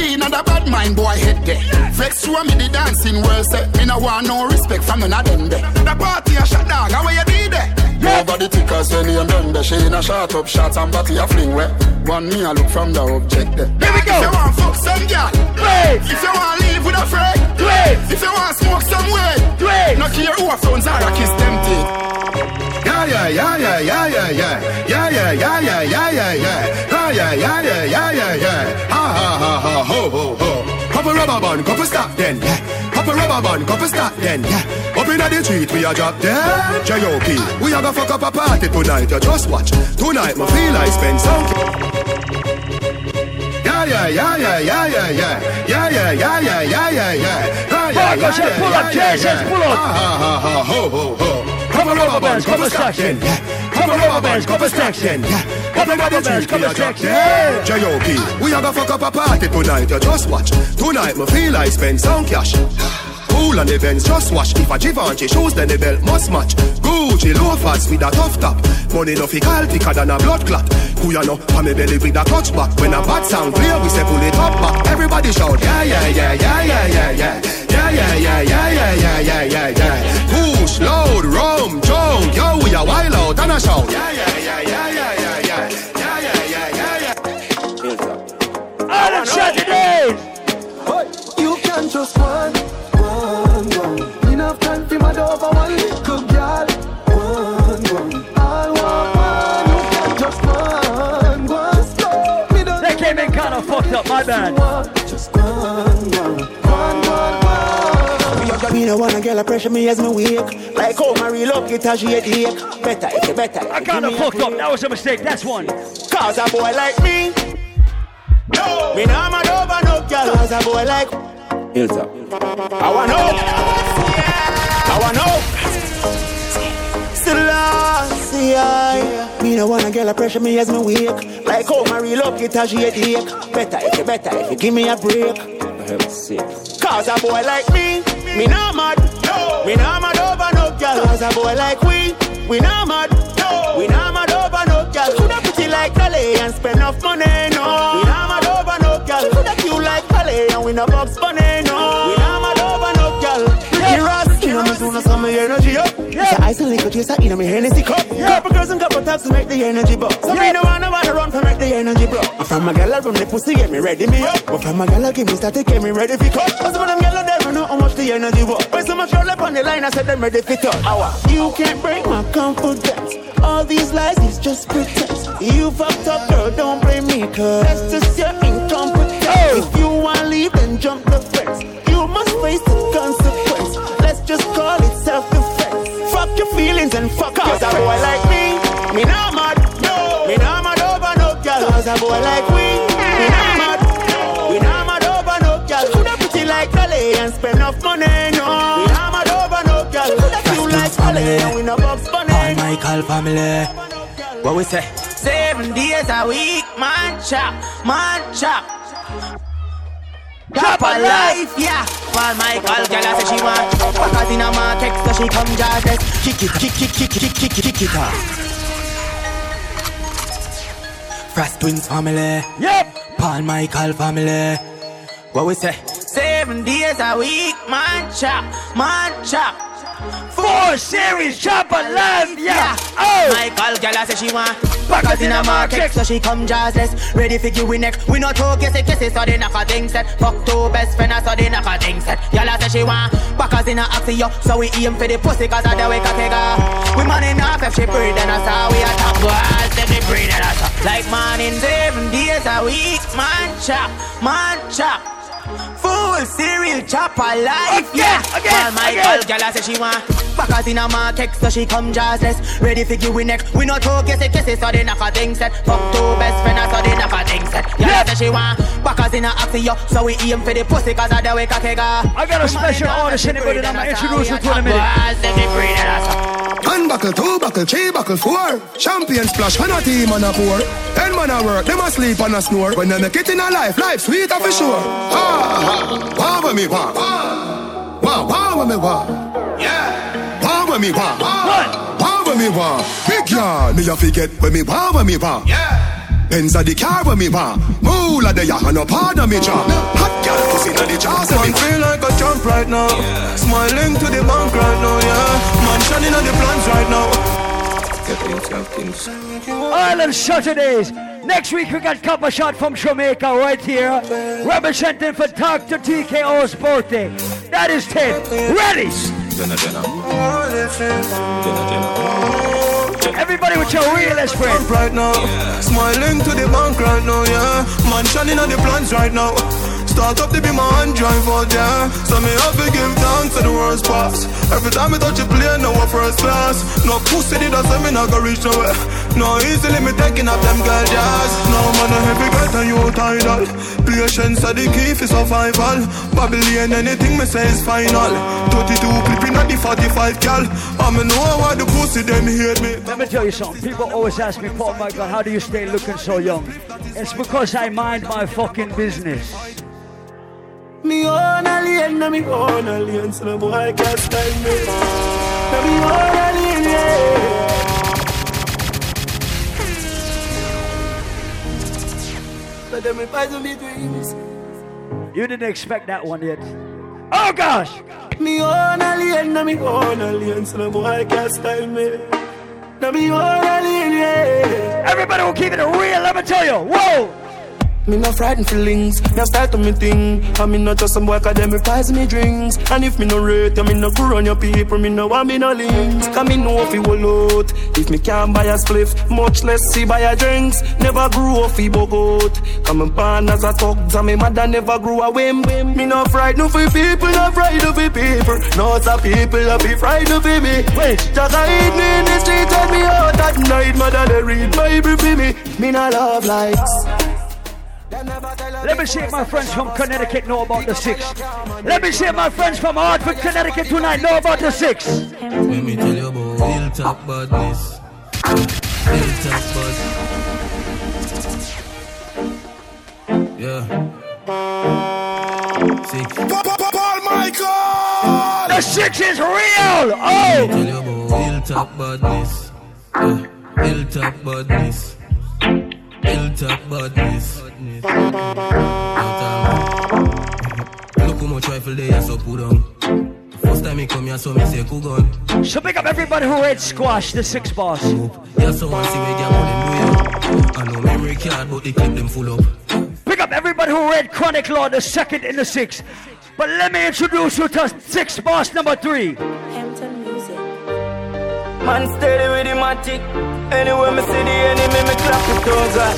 Where? in the bad mind boy head there. Flex through me the dancing world set. Me no want no respect from none of them there. The party a shot dog, how you be there? Nobody tick us when you done the She in a shot up shots and body a fling where One me a look from the object there Here we go If you want fuck some girl Wait If you want live with a friend Wait If you want smoke some way Wait Not care who a phones are a kiss them teeth Yeah yeah yeah yeah yeah yeah yeah Yeah yeah yeah yeah yeah yeah yeah Yeah yeah yeah yeah yeah yeah Ha ha ha ha ho ho ho Couple rubber band, couple stop then, yeah. Couple rubber band, couple stop then, yeah. Up inna the street, we a drop dead. J.O.P. We a go fuck up a party tonight, you just watch. Tonight, me feel I spend some. Yeah, yeah, yeah, yeah, yeah, yeah, yeah. Yeah, yeah, yeah, yeah, yeah, yeah, pull up, Jason, pull up. Ha, ha, ha, ho, ho, ho. Couple rubber bands, couple yeah. Couple rubber bands, couple yeah. Couple rubber bands, couple yeah. J.O.P. We have a go fuck up a party tonight, you just watch. Tonight, me feel I spend some cash. Cool on the Benz, just watch. If a Givenchy shoes, then the belt must match. Gucci loafers with a tough top. Money no fi call thicker than a blood clot. Know? On me belly with a touch back. When a bad sound clear, we say pull it up back. Everybody shout, yeah, yeah, yeah, yeah, yeah, yeah, yeah. Yeah, yeah, yeah, yeah, yeah, yeah, yeah, yeah, yeah. Push, load, rum, jump, yo, we a wild out and a shout. Yeah, yeah, yeah, yeah, yeah, yeah, yeah. Yeah, yeah, yeah, yeah, yeah. All them Saturdays. that. Just gone, gone, gone, gone. Me no wanna get a pressure me as me wake. Like oh, my real up get a shit. Better, it's better. I got her fucked up. That was a mistake. That's one. Cause a boy like me, no. Me nah mad over no girl. Cause a boy like Ilsa. I want hope. I want hope. Still lost. Selassie I. Me no wanna girl a pressure me as me wake Like how my real up she a dick Better if you better if you give me a break. Cause a boy like me Me nah mad. No. Me nah mad over no girl. Cause a boy like we We nah mad. No. We nah mad over no girl. Coulda pretty like Calais and spend enough money no. We nah mad over no girl. Coulda cute like Calais and we no box bunny no You know me some of energy up yeah. So I still liquor chaser in my Hennessy cup yeah. Couple girls and couple taps to make the energy bust So me no wanna wanna run for make the energy blow I'm from a gal from the pussy get me ready me up. But from a gal give me start to get me ready for cut. But some of them gal never know how much the energy was When so much girl up on the line I said them ready for Hour. You can't break my confidence. All these lies is just pretense. You fucked up girl don't blame me cause That's just your incompetence. If you wanna leave then jump the fence. You must face the consequence Let's just it self-defense Fuck your feelings and fuck Cause a boy like me Me not mad No. Me not mad over no girl. Cause a boy like we Me not mad No. We not mad over no girl. She Coulda pretty like Calais and spend enough money no. We not mad over no girl. She Coulda cute like Calais and we no box bunny All Michael family. What we say? Seven days a week Man chop Man chop Chop a life, yeah. While Michael girl I say she want Backers in a market, so she come just Kick it, kick, kick, kick, kick, kick, kick it off. Frost Twins family. Yep. Paul Michael family. What we say? Seven days a week, man chop, man chop. Four series, chop life, yeah. Oh. Michael I say she want Backers in a market, so she come jazzless. Ready for give we neck. We not talk, yes, kiss it, so they knock a thing set. Fuck two best friends, so they knock a thing set. I say she want Backers in a axio So we aim for the pussy, cause of the way Katega We man in half if she breathe and us how we attack. Girls, then they breathe and us Like man in seven days a week Man chop, man chop Full cereal chopper life, Again, yeah. again, While my again. girl, girl, I say she want backers in a market, so she come jazzless. Ready for we neck. We not talk, yes, kiss it, so they knock a thing set. Fuck two best friends, so they knock a thing set. Girl, I say she want backers in a axio, so we aim for the pussy, cause of the way Kakega. I got a special artist it, but I'm gonna introduce you to in a minute. One buckle, two buckle, three buckle, four. Champion splash, and a team and a pour. Ten man a work, them a sleep and a snore. When they make it in a life, life sweet for sure. Ha ha, wow with me wow. Wow, wow with me wow. Yeah. Wow with me wow. What? Wow with me wow. Big yard, me a forget when me wow with me wow. Yeah. Benz a the car when me want. Moolah the ya, no pardon me job. Hot girl pussy na the jaws of Man me. feel like a champ right now. Smiling to the bank right now, yeah. Man shining on the plans right now. Get things, get. Island Saturdays. Next week we got Copper Shot from Jamaica right here. Representing for Dr. TKO's birthday. That is 10. Ready? Jenna, Jenna. Jenna, Jenna. Everybody with your realest friend. right now. Smiling to the bank right now, yeah. Man shining on the plans right now. Start up to be my hand drive yeah. So me have to give thanks to the worst pass. Every time I touch a plane, no first class. No pussy did I say me not go reach nowhere. No easily me taking up them girl. No man heavy get and you tidal. Patience are the key for survival. Babylon anything me say is final. 32 clipping at the 45 gal. I me know why the pussy them hate me. Let me tell you something. People always ask me, Paul, God, how do you stay looking so young? It's because I mind my fucking business. Me own alien, na me own alien, so no boy can't style me. Na me own alien, yeah. Them me dreams. You didn't expect that one yet. Oh gosh! Me own alien, na me own alien, so no boy can't style me. Na me own alien, yeah. Everybody will keep it real, let me tell you. Whoa! Me no frightened feelings, me a start to me thing. And me not just some boy cause them price me drinks. And if me no rate, you me no crew on your people, me no want me no links. Cause me know if you will out. If me can't buy a spliff, much less see buy a drinks. Never grew up fi bogot. Come and born as a thug, and me mother never grew a whim. Me no frightened for people, no frightened for people. No it's a people, I be frightened for me. Wait, just a eat me in the street, take me out at night. Mother they read Bible for me. Me no love likes. Let me see if my friends from Connecticut know about the six. Let me see if my friends from Hartford, Connecticut tonight know about the six. Let me tell you about hilltop badness. Hilltop bad. Yeah. Six. Paul Michael! The six is real! Oh! Let me Oh! tell you about hilltop badness. Yeah. Hilltop badness. Hilltop badness. Look how much rifle they are so put on. First time he come here, so me say cool gun. So pick up everybody who read Squash, the six boss. Yeah, so one see we get on them do I know memory card, but they clip them full up. Pick up everybody who read Chronic Law, the second in the six. But let me introduce you to six boss number three. Man steady with the matic. Anywhere me see the enemy, me clap it over.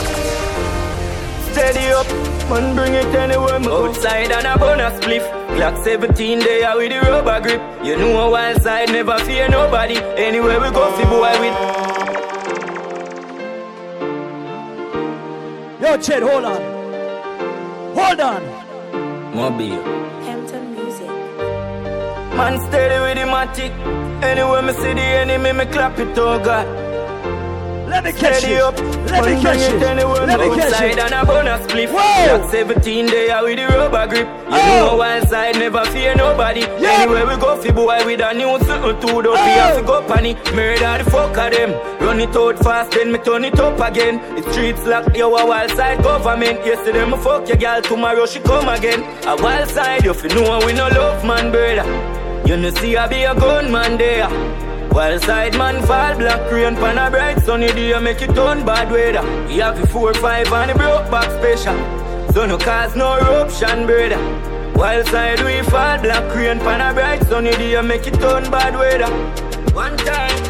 Steady up, man bring it anywhere me go. Outside and a bonus spliff. Glock 17 there with the rubber grip. You know a wild side never fear nobody. Anywhere we go, fi boy with. Yo, Chet, hold on. Hold on. Mobile. Man steady with the matic. Anywhere me see the enemy, me clap it over. Let me catch Steady it. up. Let me catch it. anywhere Let me catch it. and a bonus spliff. Whoa. Glock 17 there with the rubber grip. You Oh. know wild side never fear nobody. Yeah. Anywhere we go, fi boy with a new something to do. Oh. We have to go panic. Murder the fuck of them. Run it out fast, then me turn it up again. The streets locked, yo, a wild side government. Yesterday me fuck your girl, tomorrow she come again. A wild side, you fi know we no love man, brother. You know see I be a gunman there. While side man fall black rain pan a bright sunny day make it turn bad weather. We have the four five and the broke back special. So no cause no eruption brother. While side we fall black rain pan a bright sunny day make it turn bad weather. One time,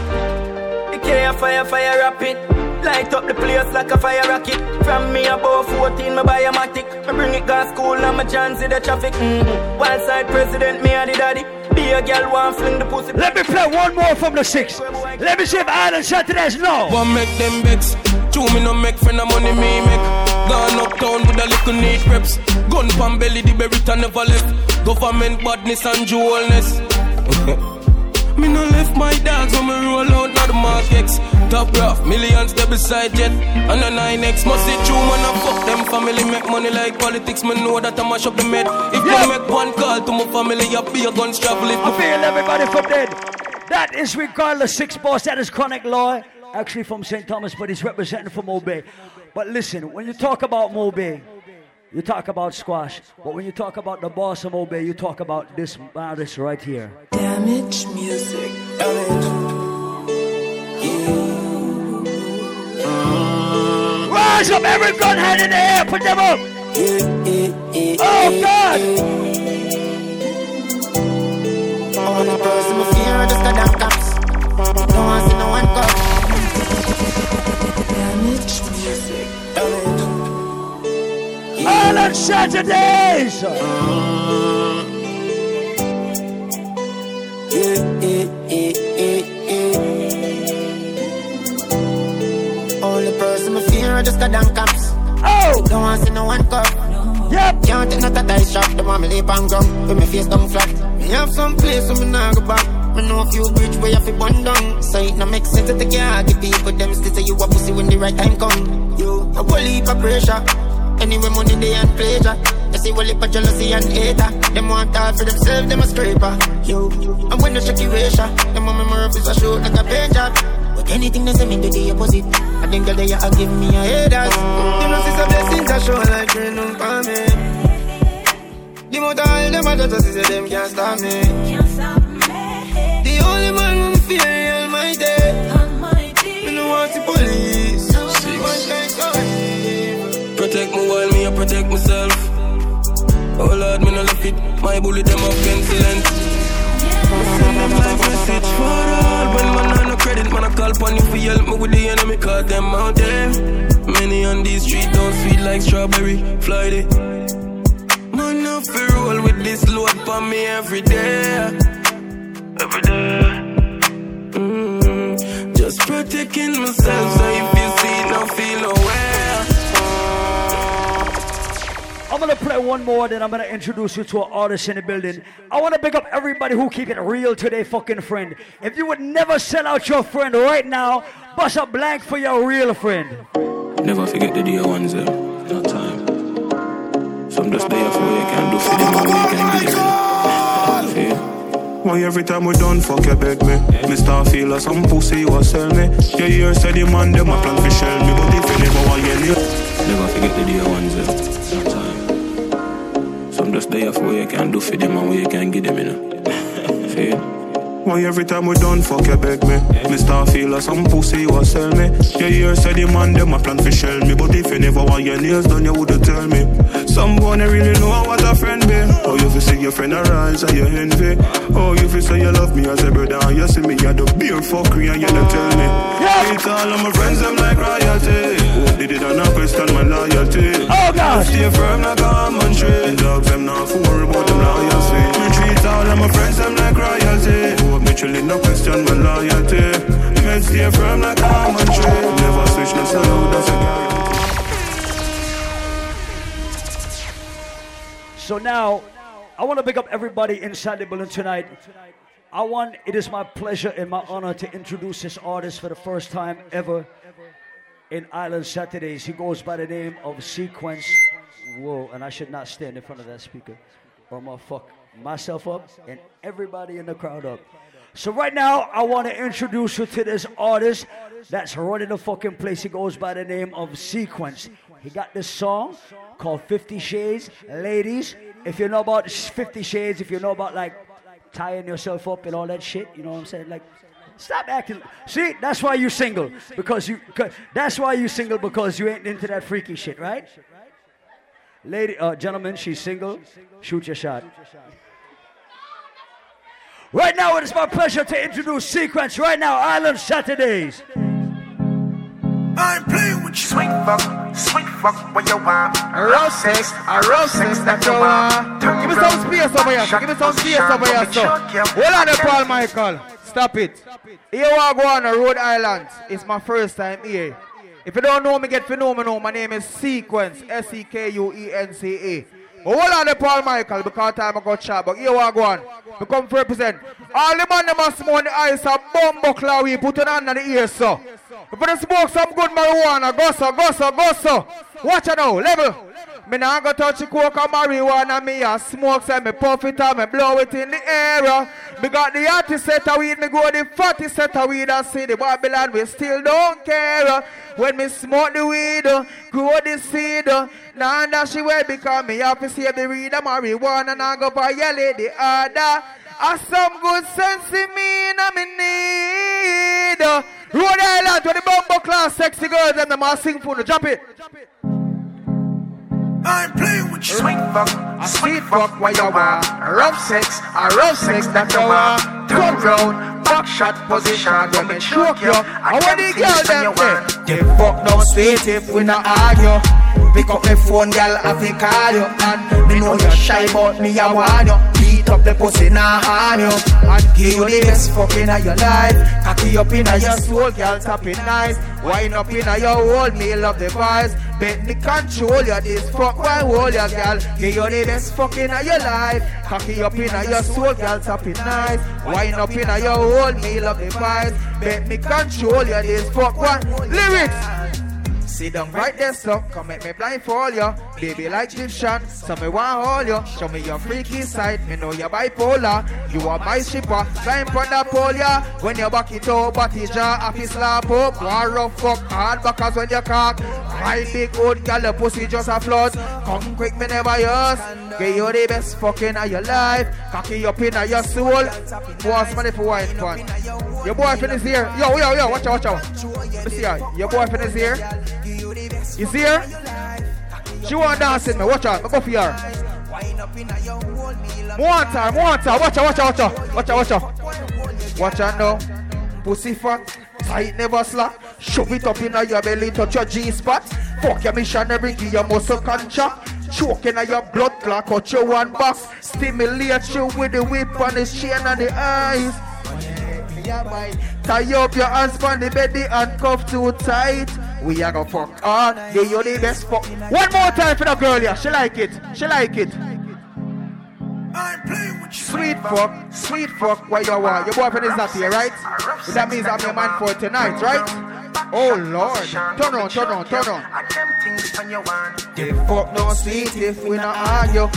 the care fire fire rapid. Light up the place like a fire rocket. From me above 14, me buy a matic. Me bring it gas school and my chance in the traffic. Mm-hmm. Wild side president, me and the daddy. Be a girl want fling the pussy. Let me play one more from the six. Let me see if Island Saturdays know. One make them vex. Two me no make friend of money me make. Gone uptown with a little neat reps. Gun pan belly the berita never left. Government badness and jewelness. me no my dogs when me roll out now the Mark X. Top rough, millions they beside jet. And a 9X must see true man I fuck them family make money like politics. Me know that I mash up the med. If Yeah. you make one call to my family, you be a guns travel. If I feel everybody for dead. That is regardless six boss. That is chronic law. actually from St. Thomas, but he's representing from Mobay. But listen, when you talk about Mobay, you talk about squash. But when you talk about the boss of Mobay, you talk about this artist right here. Damage music. Rise up, every gun hand in the air, put them up. Oh God! Person fear just the damn cops. Don't see no one go. Damage music. All on Saturdays. Only person I fear I just the damn cops. Oh! Don't want to see no one go. Yep. Can't take not a tight shop. The me leap and ground. With me face down flat. Me have some place where me nah go back. Me know a few bridge where you fi burn down. So it no make sense to take your the people them still say you a pussy when the right time come. You a whole heap of pressure. Anyway money they and pleasure. You see heap of jealousy and hater. Them want all for themselves, them a scraper. You and when the shaky ratio, them want me more of is a shoot like a paint job. But anything they say me do the opposite. I think that they a give me a haters. You know see some blessings a show like rain on for me. The more time them a just say them can't stop me. The only man who fear the Almighty. Me no want the police. Protect me while me, I protect myself. Oh Lord, me no left it. My bullet them up pencilent. Send them like message for all. When man on no credit, man I call pon you for help me with the enemy, cause them out there. Many on these streets don't sweet like strawberry. Fly day. Man, I feel roll with this load for me every day. Every day. Mm, just protecting myself, so if you see, no feel nowhere. I'm gonna play one more, then I'm gonna introduce you to an artist in the building. I wanna pick up everybody who keep it real to their fucking friend. If you would never sell out your friend right now, bust a blank for your real friend. Never forget the dear ones, eh? No time. Some just there for you can do for them, and we can give them. Why every time we done fuck you beg me Me start feel like some pussy you a sell me You hear say the man them a plan fi shell me But if you never want you Never forget the dear ones, eh? Just there for you can do for them, and we can give them, you know. Feel? Why every time we done fuck you beg me? Me start feel like some pussy you a sell me. You hear say the man them a plan fi shell me. But if you never want your nails done you woulda tell me. Some boy they really know what a friend be. Oh you fi see your friend a rise and you envy. Oh you fi say you love me as a brother And you see me a the beer fuckery and you don't tell me Oh, treat all of my friends them like royalty. Hope they did not question my loyalty. Oh God. Stay firm like a almond tree. Dogs them not for worry about them loyalty. Me treat all of my friends them like royalty. Hope me no question my loyalty. Me stay firm like a almond tree. Never switch no slow, that's a guarantee. So now, I want to pick up everybody inside the building tonight. I want, it is my pleasure and my honor to introduce this artist for the first time ever in Island Saturdays. He goes by the name of Sekuence. Whoa, and I should not stand in front of that speaker or I'm gonna fuck myself up and everybody in the crowd up. So right now, I want to introduce you to this artist that's running the fucking place. He goes by the name of Sekuence. He got this song called 50 Shades. Ladies, if you know about 50 Shades, if you know about like tying yourself up and all that shit, you know what I'm saying? Like, stop acting. See, that's why you're single. Because you. that's why you're single because you ain't into that freaky shit, right? Lady, uh, gentlemen, she's single. Shoot your shot. Right now, it is my pleasure to introduce Sekuence. Right now, Island Saturdays. I'm playing with you. Sweet fuck, sweet fuck, what you want? A rough sex, a rough sex that you want. Give me some space over here, give me some space over here, so. Hold on Paul Michael. Stop it. Here I go on Rhode Island. It's my first time here. If you don't know me, get to know me now. My name is Sekuence, E S-E-K-U-E-N-C-A. But hold on there, Paul Michael, because time I got chat. But here I go on. We come to represent. All the man them must on the ice and bomb buckler we put it under the ear, so. If you smoke some good marijuana, go so, go so, go so. Watch it now, level. Me nah go touch the coke or marijuana. Me a smoke, say me puff it and me blow it in the air. Me got the hottest set of weed, me go the fattest set of weed. I see the Babylon, we still don't care. When me smoke the weed, grow the seed. Now that she way because me have to save the reader marijuana and I go violate the order. I some good sense in me and I'm in need. Rhode Island to the bumbo class, sexy girls and the mass sing for the jump it. I'm playing with you. Sweet fuck, a sweet fuck, where you want? Rough sex, a rough sex that you want. Turn round, back shot position, let me choke you. I want the girl them say, the fuck no sweet if we not argue. Pick up my phone, girl, I fi call you And me know you're shy, but me I want you Beat up the pussy, nah harm you And give you the best fucking of your life Cocky up in your soul, girl, tap it nice Wind up in your hold, me love the vibes Bet me control you, this fuck why hold you, girl. Give you the best fucking of your life. Cocky up in your soul, girl, tap it nice. Wind up in your whole me love the vibes Bet me control you, this fuck why Lyrics Sit down right there, so come make me blindfold you. Baby like Egyptian, so me want hold you. Show me your freaky side, me know you're bipolar. You are my shipper, climb on the pole, yeah. When you back it up, but it's jaw happy slap up. War rough fuck, hard backers when you cock. My big old gal, the pussy just a flood. Come quick, me never yours. Get you the best fucking of your life. Cocky up in your soul. Boss money for wine fun. Your boyfriend is here. Yo, yo, yo, watch out, watch out. Let me see her. Your boyfriend is here. You see her? She want dancing me. Watch out. Go for her. Want her, want her. Watch out, watch out, watch out. Watch out, watch out. Watch out now. Pussy fat. Tight never slack. Shove it up in your belly, touch your G spot. Fuck your missionary, give your muscle contract. Choking on your blood clot, cut your one box. Stimulate you with the whip on the chain and the eyes. Tie up your hands on the bed, the handcuff too tight. We are gonna fuck on. Yeah, you're the best fuck. One more time for the girl, yeah. She like it. She like it. I'm playing with you. Sweet fuck, sweet fuck, where you are. Your boyfriend is not here, right? That means I'm your man for tonight, right? Oh Lord, turn on, turn on, turn on. The fuck no sweet if we not argue.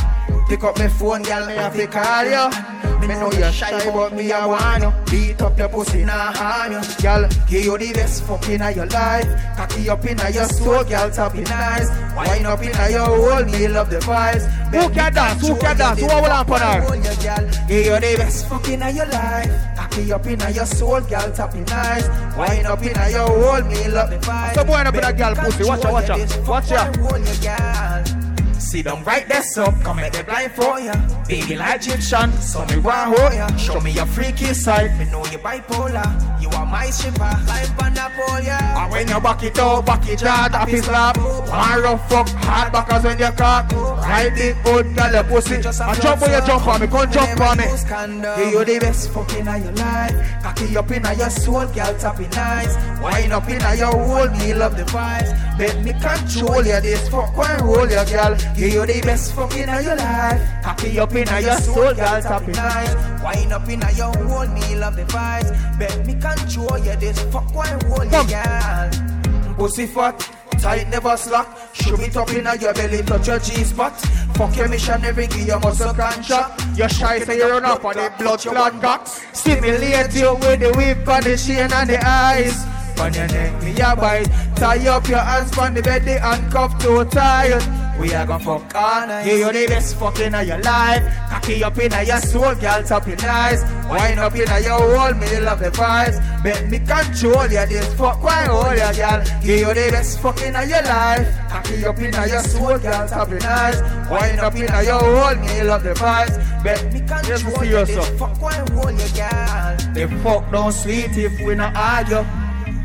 Pick up my phone, girl, me have to call you. Me know you're shy, but me I want you. Beat up your pussy, nah harm you. Girl, give you the best fucking of your life. Cocky up in your soul, girl, top it nice. Wind up in your hole, me love the vibes. Who can dance? Who can dance? Who will up on her? Give you the best fucking of your life. Cocky up in your soul, girl, top it nice. Wind up in your hole, me love the vibes. So wind up in a girl pussy. Watch out, watch out, watch out. Sit down right there, so come make the blind for ya. Baby like Egyptian, so me want hold ya. Show me your freaky side, me know you bipolar. You are my shipper, climb on the pole, yeah. And when you back it up, back it hard, off his lap. One rough fuck, hard backers when you cock. Right big old girl, your pussy. And jump when you jump on me, come jump on me. Yeah, you the best fucking of your life. Cocky up in your soul, girl, tap it nice. Wind up in your hole, me love the vibes. Bet me control you, this fuck one roll you, girl. Give you the best fucking of your life. Cocky up in your soul, girl, it nice. Wind up in your hole, me love the vibes. Bet me control you, this fuck one roll you, girl. Pussy fat, tight never slack. Shove it up in your belly, touch your G spot. Fuck your missionary, give your muscle contract. You're shy, so you run up on the blood clot cock. Stimulate you with the whip on the chain and the eyes. On your neck, me a bite. Tie up your hands on the bed, the handcuff too tight. We are gonna fuck all night. Give you the best fucking of your life. Cocky up in your soul, girl, top your nice. Wind up in your hole, me love the vibes. Bet me control you, this fuck why hold you, girl. Give you the best fucking of your life. Cocky up in your soul, girl, top your nice. Wind up in your hole, me love the vibes. Bet me control you, this fuck why hold you, girl. The fuck don't sweet if we not argue.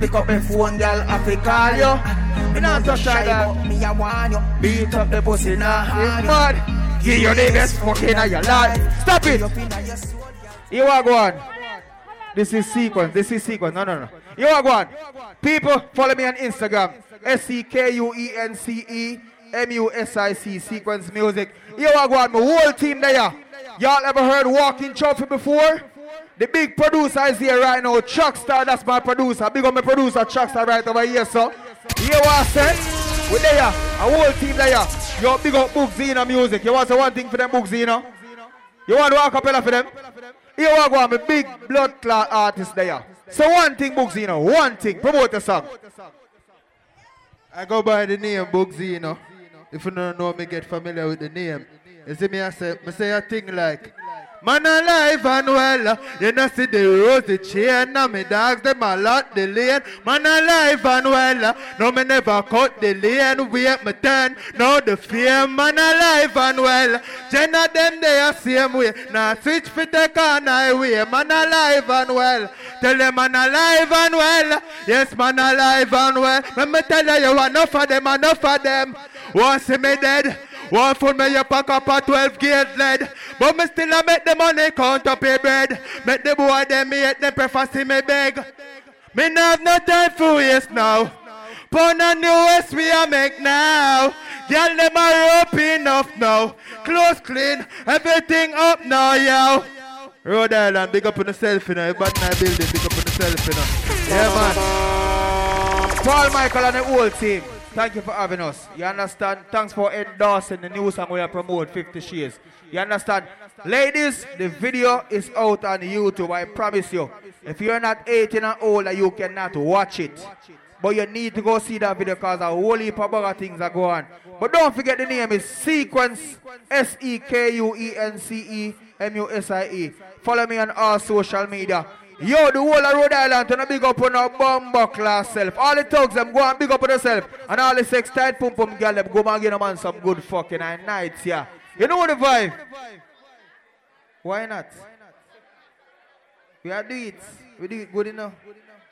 Pick up my phone, girl, I fi call you. Me not her, girl. Me I want you. Beat up the pussy, nah harm you. Give you the best fucking of your life. Stop it. You are going. This is Sekuence. This is Sekuence. No, no, no. You are going. People, follow me on Instagram. S C K U E N C E M U S I C Sekuence Music. You are going. My whole team there. Y'all ever heard Walking Trophy before? The big producer is here right now. Chuckstar, that's my producer. Big on my producer, Chuckstar, right over here, so. You what I said? We there, a whole team there. You big up Book Zina music. You want to one thing for them Book Zina? You want to walk acapella for them? You want to go on with big blood clot artist there. So one thing Book Zina, one thing. Promote the song. I go by the name you know. If you don't know me, get familiar with the name. You see me, I say, me say a thing like, Man alive and well, you know see the rosy chain, now me dogs them a lot the lane. Man alive and well, no me never cut the lane, wait my turn, now the fear. Man alive and well, Jen of them they are same way, now switch for the on highway. Man alive and well, tell them man alive and well, yes man alive and well. Let me tell you, enough of them, enough of them. See me dead? One for me, you pack up a 12 gauge lead. But me still a make the money count up pay bread. Make the boy them me them prefer see me beg. Me not have no time for waste now. Pound a new we a make now. Girl them are up enough now. Clothes clean, everything up now, yo. Rhode Island, big up on yourself, you know. Bad night building, big up on yourself, you know. Yeah, man. Paul Michael and the whole team. Thank you for having us. You understand? Thanks for endorsing the new song we are promote 50 Shades. You understand? Ladies, the video is out on YouTube, I promise you. If you're not 18 and older, you cannot watch it. But you need to go see that video because a whole heap of other things are going on. But don't forget the name is Sekuence S E K U E N C E M U S I E. Follow me on all social media. Yo, the whole of Rhode Island, turn a big up on our bomber class self. All the thugs, them go and big up on yourself. And all the sex tight pum pum girl, them go and get them man some good fucking nights, yeah. You know the vibe? Why not? We are do it. We do it good enough.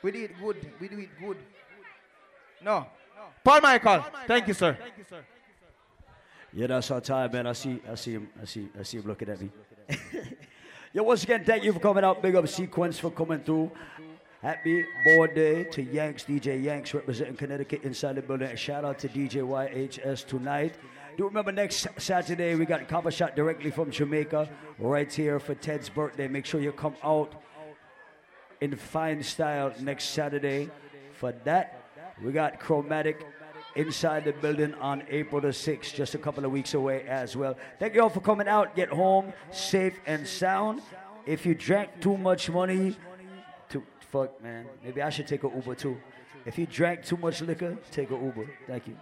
We do it good. We do it good. No. Paul Michael, Thank you, sir. thank you, sir. Yeah, that's our time, man. I see, I see him, I see, I see him looking at me. Yo, once again, thank you for coming out. Big up Sekuence for coming through. Happy board day to Yanks, DJ Yanks representing Connecticut inside the building. Shout out to DJ YHS tonight. Do remember next Saturday we got Copper Shot directly from Jamaica right here for Ted's birthday. Make sure you come out in fine style next Saturday for that. We got Chromatic inside the building on April the 6th, just a couple of weeks away as well. Thank you all for coming out. Get home safe and sound. If you drank too much money, to fuck man, maybe I should take an Uber too. If you drank too much liquor, take an Uber. Thank you.